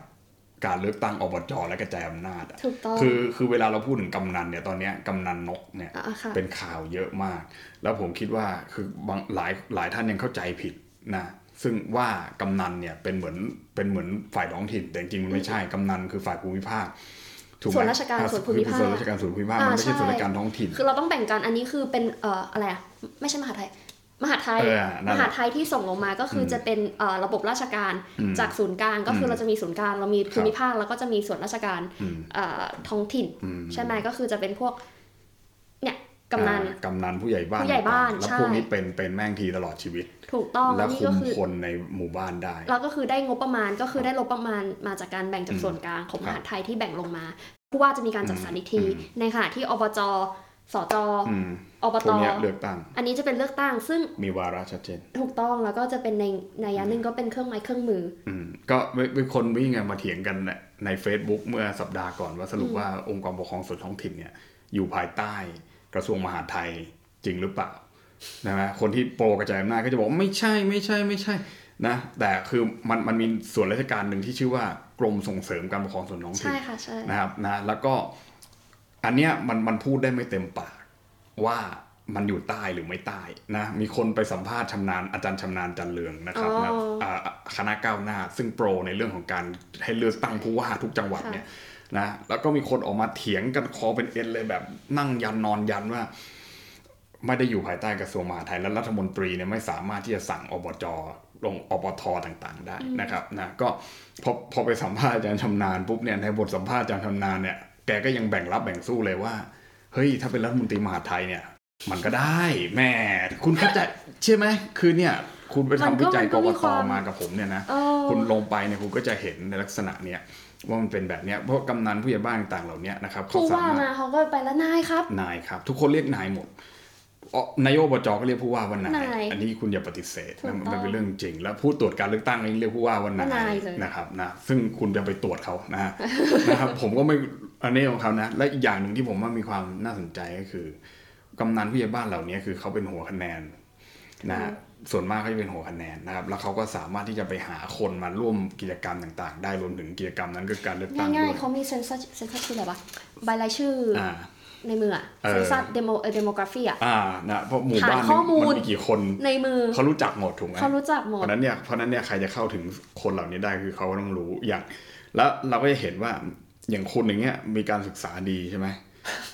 การเลือกตั้งอบจและกระจายอำนาจอะถูกต้องคือคือเวลาเราพูดถึงกำนันเนี่ยตอนเนี้ยกำนันนกเนี่ยอะค่ะเป็นข่าวเยอะมาก แล้วผมคิดว่าคือบางหลายหลายท่านยังเข้าใจผิดนะซึ่งว่ากำนันเนี่ยเป็นเหมือนเป็นเหมือนฝ่ายท้องถิ่น แต่จริงๆมันไม่ใช่กำนันคือฝ่ายภูมิภาคถูกไหมส่วนราชการอะส่วนภูมิภาคคือส่วนราชการส่วนภูมิภาคอ่ามันไม่ใช่ใช่ส่วนราชการท้องถิ่น คือเราต้องแบ่งกันอันนี้คือเป็นเอ่ออะไรอะไม่ใช่มหาไทย มหาไทยเออนั่นแหละมหาไทยที่ส่งลงมาก็คืออมจะเป็นเอ่อระบบราชการอืมจากศูนย์กลางก็คืออมเราจะมีศูนย์กลางเรามีภูมิภาคแล้วก็จะมีส่วนราชการอืมเอ่อท้องถิ่นอืมใช่ไหมก็คือจะเป็นพวกเนี่ยกำนันอ่ากำนันผู้ใหญ่บ้านผู้ใหญ่บ้านต่งๆแล้วใช่พวกนี้เป็นเป็นแม่งทีตลอดชีวิต ถูกต้องและนี่คุก็มคือคนในหมู่บ้านได้เราก็คือได้งบประมาณก็คือได้งบประมาณมาจากการแบ่งจากส่วนกลางของมหาไทยที่แบ่งลงมาผู้ว่าจะมีการจัดสรรอีกทีอืมในขณะที่อบจสจ อืมอบพวตกเนี้ยเลือกตั้ง อันนี้จะเป็นเลือกตั้ง ซึ่งมีวาระชัดเจน ถูกต้องแล้วก็จะเป็นในในยาหนึ่งก็เป็นเครื่องไม้เครื่องมือ อืมก็มีคนวิ่งกันมาเถียงกันใน Facebook เมื่อสัปดาห์ก่อนว่าสรุปว่าองค์กรปกครองส่วนท้องถิ่นเนี่ย อยู่ภายใต้กระทรวงมหาดไทยจริงหรือเปล่านะฮะคนที่โปรกระจายอำนาจก็จะบอกว่าไม่ใช่ไม่ใช่ไม่ใช่นะแต่คือมันมันมีส่วนราชการหนึ่งที่ชื่อว่ากรมส่งเสริมการปกครองส่วนท้องถิ่นใช่ค่ะใช่นะครับนะแล้วก็อันเนี้ยมันมันพูดได้ไม่เต็มปาก ว่ามันอยู่ใต้หรือไม่ใต้นะ มีคนไปสัมภาษณ์ชำนาญอาจารย์ชำนาญจันเรืองนะครับนะอ่าคณะก้าวหน้า ซึ่งโปรในเรื่องของการให้เลือกตั้งผู้ว่าทุกจังหวัดเนี่ยนะแล้วก็มีคนออกมาเถียงกันคอเป็นเอ็นเลยแบบนั่งยันนอนยันว่า ไม่ได้อยู่ภายใต้กระทรวงมหาดไทยและรัฐมนตรีเนี่ยไม่สามารถที่จะสั่งอบจลงอบทต่างๆ ได้นะครับนะก็พอพอไปสัมภาษณ์อาจารย์ชำนาญปุ๊บเนี่ยในบทสัมภาษณ์อาจารย์ชำนาญเนี่ยแกก็ยังแบ่งรับแบ่งสู้เลยว่า เฮ้ยถ้าเป็นรัฐมนตรีมหาดไทยเนี่ย มันก็ได้แหม่คุณเข้าใจใช่ไหมคือเนี่ย คุณไปทำวิจัยกกตมากับผมเนี่ยนะเออคุณลงไปเนี่ยคุณก็จะเห็นในลักษณะเนี้ยว่ามันเป็นแบบเนี้ยเพราะกำนันผู้ใหญ่บ้านต่างๆเหล่านี้นะครับเขาผู้สาว่ามารถมาเขาก็ไปแล้วนายครับนายครับ ทุกคนเรียกนายหมดอ๋อนายกอบจก็เรียกผู้ว่าว่านายนายอันนี้คุณอย่าปฏิเสธถูกนะต้องมันเป็นเรื่องจริง แล้วผู้ตรวจการเลือกตั้งเองเรียกผู้ว่าว่านานายยเลยนะครับนะซึ่งคุณจะไปตรวจเขานะฮะนะครับผมก็ไม่ อันนี้ของเขานะ และอีกอย่างหนึ่งที่ผมว่ามีความน่าสนใจก็คือกำนันผู้ใหญ่บ้านเหล่านี้คือเขาเป็นหัวคะแนนนะฮะส่วนมากเขาจะเป็นหัวคะแนนนะครับ แล้วเขาก็สามารถที่จะไปหาคนมาร่วมกิจกรรมต่างๆ ได้รวมถึงกิจกรรมนั้นคือการเลือกตั้งง่ายด้วยๆเขามี census census คืออะไรวะใบรายชื่อออ่าในมืออะเออ census demo เอ demography อะอ่านะเพราะหมู่บ้านฐานข้อมูลมันมีกี่คนในมือเขารู้จักหมดถูกไหมเขารู้จักหมเพดราะฉะนั้นเนี่ยเพราะฉะนั้นเนี่ยใครจะเข้าถึงคนเหล่านี้ได้คือเขาก็ต้องรู้อย่าง แล้วเราก็จะเห็นว่า อย่างคุณอย่างเงี้ยมีการศึกษาดีใช่ไหม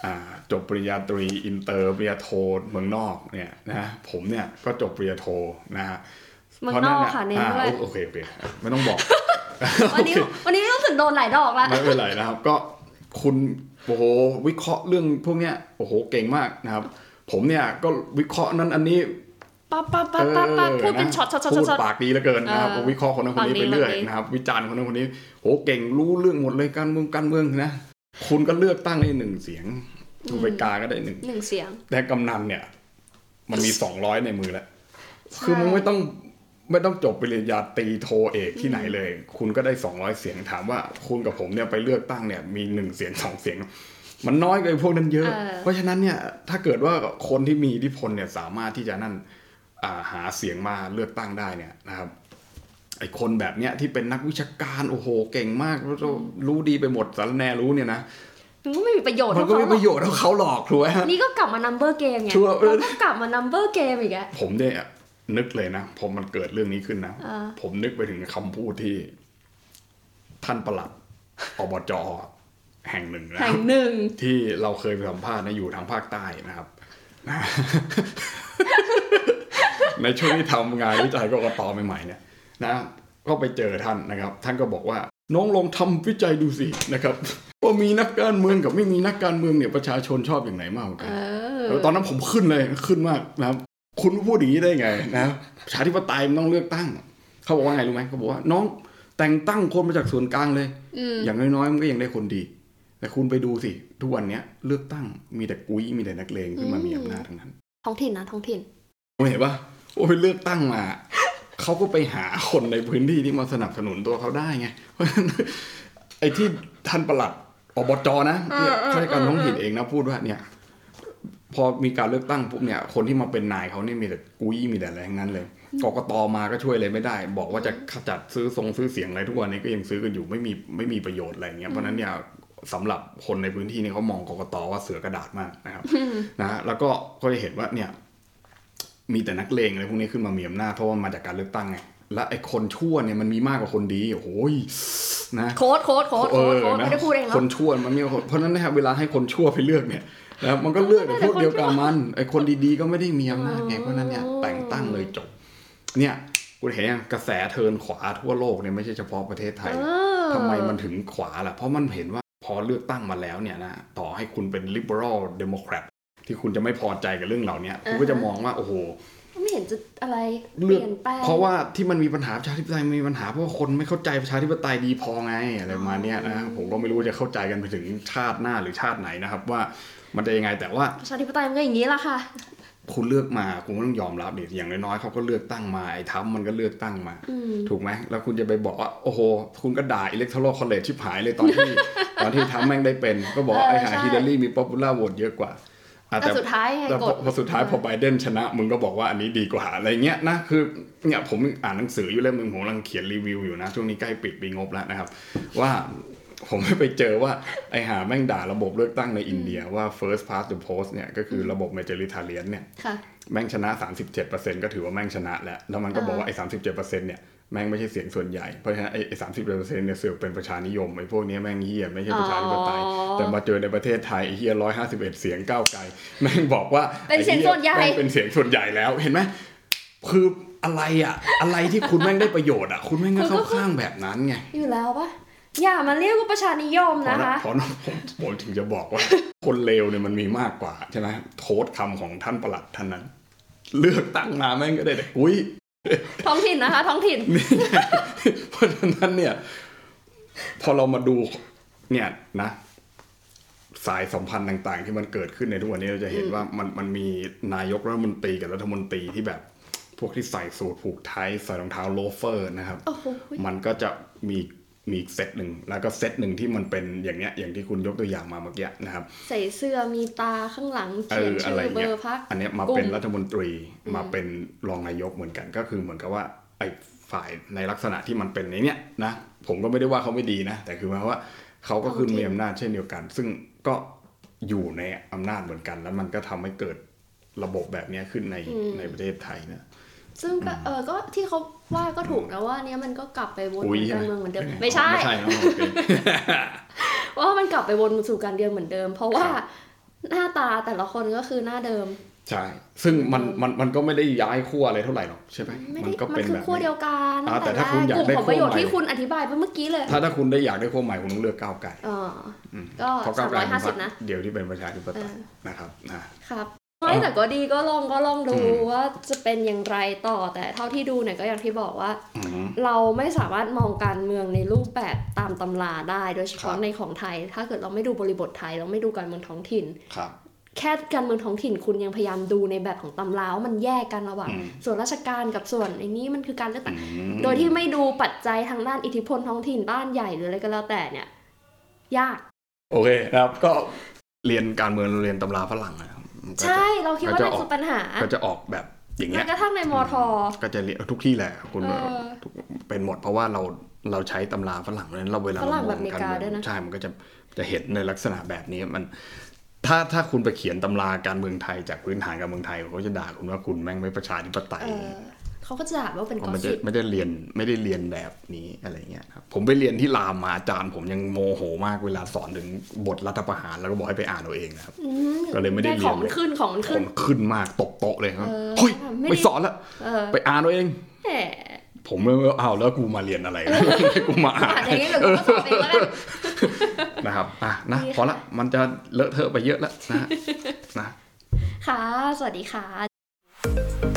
อ่าจบปริญญาตรีอินเตอร์ปริญญาโทเมืองนอกเนี่ยนะผมเนี่ยก็จบปริญญาโทนะฮะเมืองนอกค่ะเน้นอ่าด้วยโอเคโอเคไม่ต้องบอก วันนี้วันนี้รู้สึกโดนหลายดอกแล้วไม่เป็นไรนะครับ ก็คุณโอ้โหวิเคราะห์เรื่องพวกเนี้ยโอ้โหเก่งมากนะครับ ผมเนี่ยก็วิเคราะห์นั้นอันนี้ ปั๊บปั๊บปั๊บปั๊บปั๊บพูดเป็นช็อตช็อตช็อตพูดช็อตปากดีเหลือเกินนะครับเออวิเคราะห์คนนั้นคนนี้ปากดีไปเรื่อยปากดีนะครับวิจารณ์คนนั้นคนนี้โหเก่งรู้เรื่องหมดเลยการเมืองการเมืองนะคุณก็เลือกตั้งได้หนึ่งเสียงทูไปกาก็ได้หนึ่งหนึ่งเสียง แต่กำนันเนี่ย มันมีสองร้อยในมือแล้วใช่คือมึงไม่ต้องไม่ต้องจบปริญญาตรีโทเอกที่ไหนเลย คุณก็ได้สองร้อยเสียงถามว่า คุณกับผมเนี่ยไปเลือกตั้งเนี่ย มีหนึ่งเสียงสองเสียง มันน้อยกว่าไอ้พวกนั้นเยอะเออเพราะฉะนั้นเนี่ยถ้าเกิดว่าคนที่มีอิทธิพลเนี่ยสามารถที่จะนั่นอ่า หาเสียงมาเลือกตั้งได้เนี่ยนะครับไอ้คนแบบเนี้ยที่เป็นนักวิชาการโอ้โหเก่งมากรู้รู้ดีไปหมดสารแนรู้เนี่ยนะมันก็ไม่มีประโยชน์มันเท่าก็เขาไม่หรปอกระโยชน์เท่าเขาหรอกถูกไหมฮะนี่ก็กลับมา number game ไงชัวร์เราก็กลับมา number game อีกแล้วผมเนี่ยนึกเลยนะพอมันเกิดเรื่องนี้ขึ้นนะอ่าผมนึกไปถึงคำพูดที่ ท่านประหลัดอบจแห่งหนึ่งนะแห่งหนึ่งที่เราเคยไปสัมภาษณ์นะอยู่ทางภาคใต้นะครับ ในช่วงที่ทำงานวิจัยกกตใหม่ๆเนี่ยนะก็ไปเจอท่านนะครับ ท่านก็บอกว่าน้องลองทำวิจัยดูสินะครับว่ามีนักการเมืองกับไม่มีนักการเมืองเนี่ยประชาชนชอบอย่างไหนมากกว่ากันเออแล้วตอนนั้นผมขึ้นเลยขึ้นมากนะครับ คุณพูดอย่างนี้ได้ไงนะประชาธิปไตยมันต้องเลือกตั้ง เขาบอกว่าไงรู้ไหมเขาบอกว่าน้องแต่งตั้งคนมาจากส่วนกลางเลยอืมอย่างน้อยๆมันก็ยังได้คนดี แต่คุณไปดูสิ ทุกวันเนี้ยเลือกตั้งมีแต่กุ้ยมีแต่นักเลงขึ้นมามีอำนาจทั้งนั้น ท้องถิ่นนะท้องถิ่นโอ้เห็นปะ โอ้ยเลือกตั้งมาเขาก็ไปหาคนในพื้นที่ที่มาสนับสนุนตัวเขาได้ไงเพราะฉะนั้นไอ้ที่ท่านประหลัดอบจนะเนี่ยเออเออข้าราชการท้องถิ่นเองนะพูดว่าเนี่ย พอมีการเลือกตั้งปุ๊บเนี่ย คนที่มาเป็นนายเขานี่มีแต่กุ้ยมีแต่อะไรทั้งนั้นเลยกกตมาก็ช่วยอะไรไม่ได้ บอกว่าจะขจัดซื้อทรงซื้อเสียงอะไรทุกวันนี้ก็ยังซื้อกันอยู่ไม่มีไม่มีประโยชน์อะไรเงี้ยเพราะฉะนั้นเนี่ยสำหรับคนในพื้นที่นี่เขามองกกตว่าเสือกระดาษมากนะครับนะฮะแล้วก็ก็จะเห็นว่าเนี่ย มีแต่นักเลงอะไรพวกนี้ขึ้นมามีอำนาจเพราะว่ามาจากการเลือกตั้งไงและไอ้คนชั่วเนี่ยมันมีมากกว่าคนดีโอ้ยนะโค้ดโค้ดโค้ดเอโค้ดอโค้ดนะไม่ได้พูดเองคเนาะนชั่วมันมีคนเพราะฉะนั้นนะครับเวลาให้คนชั่วไปเลือกเนี่ยนะมันก็เลือกแต่พวกเดียวกับมันไอ้คนดีๆก็ไม่ได้มีอำนาจไงเพราะฉะนั้นเนี่ยแต่งตั้งเลยจบ เนี่ยคุณเห็นยังกระแสเทิร์นขวาทั่วโลกเนี่ยไม่ใช่เฉพาะประเทศไทยเออทำไมมันถึงขวาล่ะเพราะมันเห็นว่าพอเลือกตั้งมาแล้วเนี่ยนะต่อให้คุณเป็น liberal democrat ที่คุณจะไม่พอใจกับเรื่องเหล่านี้คุณก็จะมองว่าโอ้โหไม่เห็นจะอะไรเปเลือกลี่ยนแปลงเพราะว่าที่มันมีปัญหาประชาธิปไตยมันมีปัญหาเพราะว่าคนไม่เข้าใจประชาธิปไตยดีพอไงอะไรประมาณเนี้ยนะผมก็ไม่รู้จะเข้าใจกันไปถึงชาติหน้าหรือชาติไหนนะครับ ว่ามันจะยังไงแต่ว่าประชาธิปไตยมันก็อย่างนี้ละค่ะคุณเลือกมาคุณก็ต้องยอมรับดิอย่างน้อยๆเขาก็เลือกตั้งมาไอ้ทรัมป์มันก็เลือกตั้งมาอืมถูกไหมแล้วคุณจะไปบอกว่าโอ้โห คุณก็ด่า electoral college ชิบหายเลยตอนที่ ตอนที่ทรัมป์แม่งได้เป็น ก็บอกว่าเออไอ้หาใช่ฮิลลารีมี popular vote เยอะกว่าอะ แต่สุดท้ายไงแต่พกอดพอสุดท้ายพอไบเดนชนะ มึงก็บอกว่าอันนี้ดีกว่าอะไรเงี้ยนะคือเนี่ยผมอ่านหนังสืออยู่เล่มหนึงผมกำลังเขียนรีวิวอยู่นะช่วงนี้ใกล้ปิดปีงบแล้วนะครับ ว่าผมไปเจอว่าไอหาแม่งด่าระบบเลือกตั้งในอินเดียว่า first past the post เนี่ยก็คือระบบ majoritarian เนี่ยค่ะแม่งชนะ 37%ก็ถือว่าแม่งชนะแล้ว แล้วมันก็บอกว่าไอ้37%เนี่ย แม่งไม่ใช่เสียงส่วนใหญ่ เพราะฉะนั้นไอ้ไอ้37%เนี่ยเสือกเป็นประชานิยมไอ้พวกเนี้ยแม่งเฮียไม่ใช่ประชาธิปไตยอ๋อแต่มาเจอในประเทศไทยไอ้เฮีย151เสียงก้าวไกลแม่งบอกว่าเป็นเสียงส่วนใหญ่แม่งเป็นเสียงส่วนใหญ่แล้วเห็นไหมคืออะไรอะอะไรที่คุณแม่งได้ประโยชน์อะคุณแม่งก็เข้าข้างแบบนั้นไงอยู่แล้วปะอย่ามาเรียกว่าประชานิยมเพราะนะนะคะเพราะผมผมถึงจะบอกว่า คนเลวเนี่ยมันมีมากกว่าใช่ไหมโค้ดคำของท่านประหลัดท่านนั้น เลือกตั้งมาแม่งก็ได้แต่กุ้ย ท้องถิ่นนะคะ ท้องถิ่น เพราะฉะนั้นเนี่ย พอเรามาดูเนี่ยนะ สายสัมพันธ์ต่าง ๆ ที่มันเกิดขึ้นในทุกวันนี้เราจะเห็นว่ามันมันมีนายกรัฐมนตรีกับรัฐมนตรีที่แบบ พวกที่ใส่สูทผูกไทยใส่รองเท้าโลเฟอร์นะครับโอ้โหมันก็จะมี มีอีกเซตหนึ่งแล้วก็เซตหนึ่งที่มันเป็นอย่างเนี้ยอย่างที่คุณยกตัวอย่างมาเมื่อกี้นะครับ ใส่เสื้อมีตาข้างหลังเอเขียนออะชื่ไรอเบอเงี้ยร์พักอันเนี้ยมาเป็นรัฐมนตรีมาเป็นรองนายกเหมือนกัน ก็คือเหมือนกับว่าไอ้ฝ่ายในลักษณะที่มันเป็นในเนี้ยนะผมก็ไม่ได้ว่าเขาไม่ดีนะ แต่คือหมายความว่าเขาก็คือมีอำนาจเช่นเดียวกัน ซึ่งก็อยู่ในอำนาจเหมือนกัน แล้วมันก็ทำให้เกิดระบบแบบเนี้ยขึ้นในในประเทศไทยนะซึ่งก็เออก็ที่เขา ว่าก็ถูกนะว่าเนี้ยมันก็กลับไปวนอุ้ยการใช่ไหมเมืองเหมือนเดิมไม่ใช่ไม่ใช่ครับโอเคว่ามันกลับไปวนสู่การเดิมเหมือนเดิม เพราะว่าครับหน้าตาแต่ละคนก็คือหน้าเดิมใช่ ซึ่งมันมันมันก็ไม่ได้ย้ายขั้วอะไรเท่าไหร่หรอกใช่ไหมไม่มัได้ก็มัเป็นนคือแบบขั้วนี้เดียวกันอ่าแต่แรถ้าคุณอยากกลุ่มได้ผลประโยชน์ขั้วใหม่ที่คุณอธิบายไปเมื่อกี้เลย ถ้าถ้าคุณได้อยากได้ขั้วใหม่คุณต้องเลือกก้าวไกลอ๋อก็เพราะสาก้าวมไกลร้อยเป็ห้านพรสิรบคนะ เดียวที่เป็นประชาธิปไตยเออนะครับนะครับ ไม่แต่ก็ดีก็ลองก็ลองดูอืมว่าจะเป็นอย่างไรต่อแต่เท่าที่ดูเนี่ยก็อย่างที่บอกว่าอืมเราไม่สามารถมองการเมืองในรูปแบบตามตำราได้โดยเฉครัพาะบในของไทย ถ้าเกิดเราไม่ดูบริบทไทย เราไม่ดูการเมืองท้องถิ่นครับแค่การเมืองท้องถิ่นคุณยังพยายามดูในแบบของตำราว่ามันแยกกันระหว่างอืมส่วนราชการกับส่วนไอ้นี้มันคือการเลือกตั้งอืมโดยที่ไม่ดูปัจจัยทางด้านอิทธิพลท้องถิ่นบ้านใหญ่หรืออะไรก็แล้วแต่เนี่ย ยาก โอเคนะครับก็เรียนการเมืองเราเรียนตำราฝรั่งนะครับมันก็จะ ใช่เราคิดว่าก็จะนั่นออกคือปัญหา ก็จะออกแบบอย่างแม้เงี้ยกระทั่งในมอทอก็จะเรียนทุกที่แหละคุณเออทุกเป็นหมดเพราะว่าเราเราใช้ตำราฝรั่งเพราะฉะนั้นเราเวลาฝรั่งเรามแบอบงอเมริการกาเมืองด้วยนะใช่มันก็จะจะเห็นในลักษณะแบบนี้มัน ถ้าถ้าคุณไปเขียนตำราการเมืองไทยจากพื้นฐานการเมืองไทยเขาก็จะด่าคุณว่าคุณแม่งไม่ประชาธิปไตย เออเขาก็จะด่าว่าเป็นเพกอราะมันจะสิบไม่ได้เรียนไม่ได้เรียนแบบนี้อะไรเงี้ยครับผมไปเรียนที่รามมาอาจารย์ ผมยังโมโหมากเวลาสอนถึงบทรัฐประหารแล้วก็บอกให้ไปอ่านเอาเองนะครับอืมก็เลยไม่ได้เรียนของมันขึ้นของมันคขึ้นนขึ้นมากตกโต๊ะเลยครับเออเฮ้ยไม่ได้ไม่สอนแล้วเออไปอ่านเอาเองแหมผมเลยว่าอ้าวแล้วกูมาเรียนอะไรกูมาอ่านอ่านอย่างนี้เดี๋ยวกูก็สอนเองแล้วกันนะครับอะนะดีค่ะพอละมันจะเลอะเทอะไปเยอะแล้วนะนะค่ะ สวัสดีค่ะ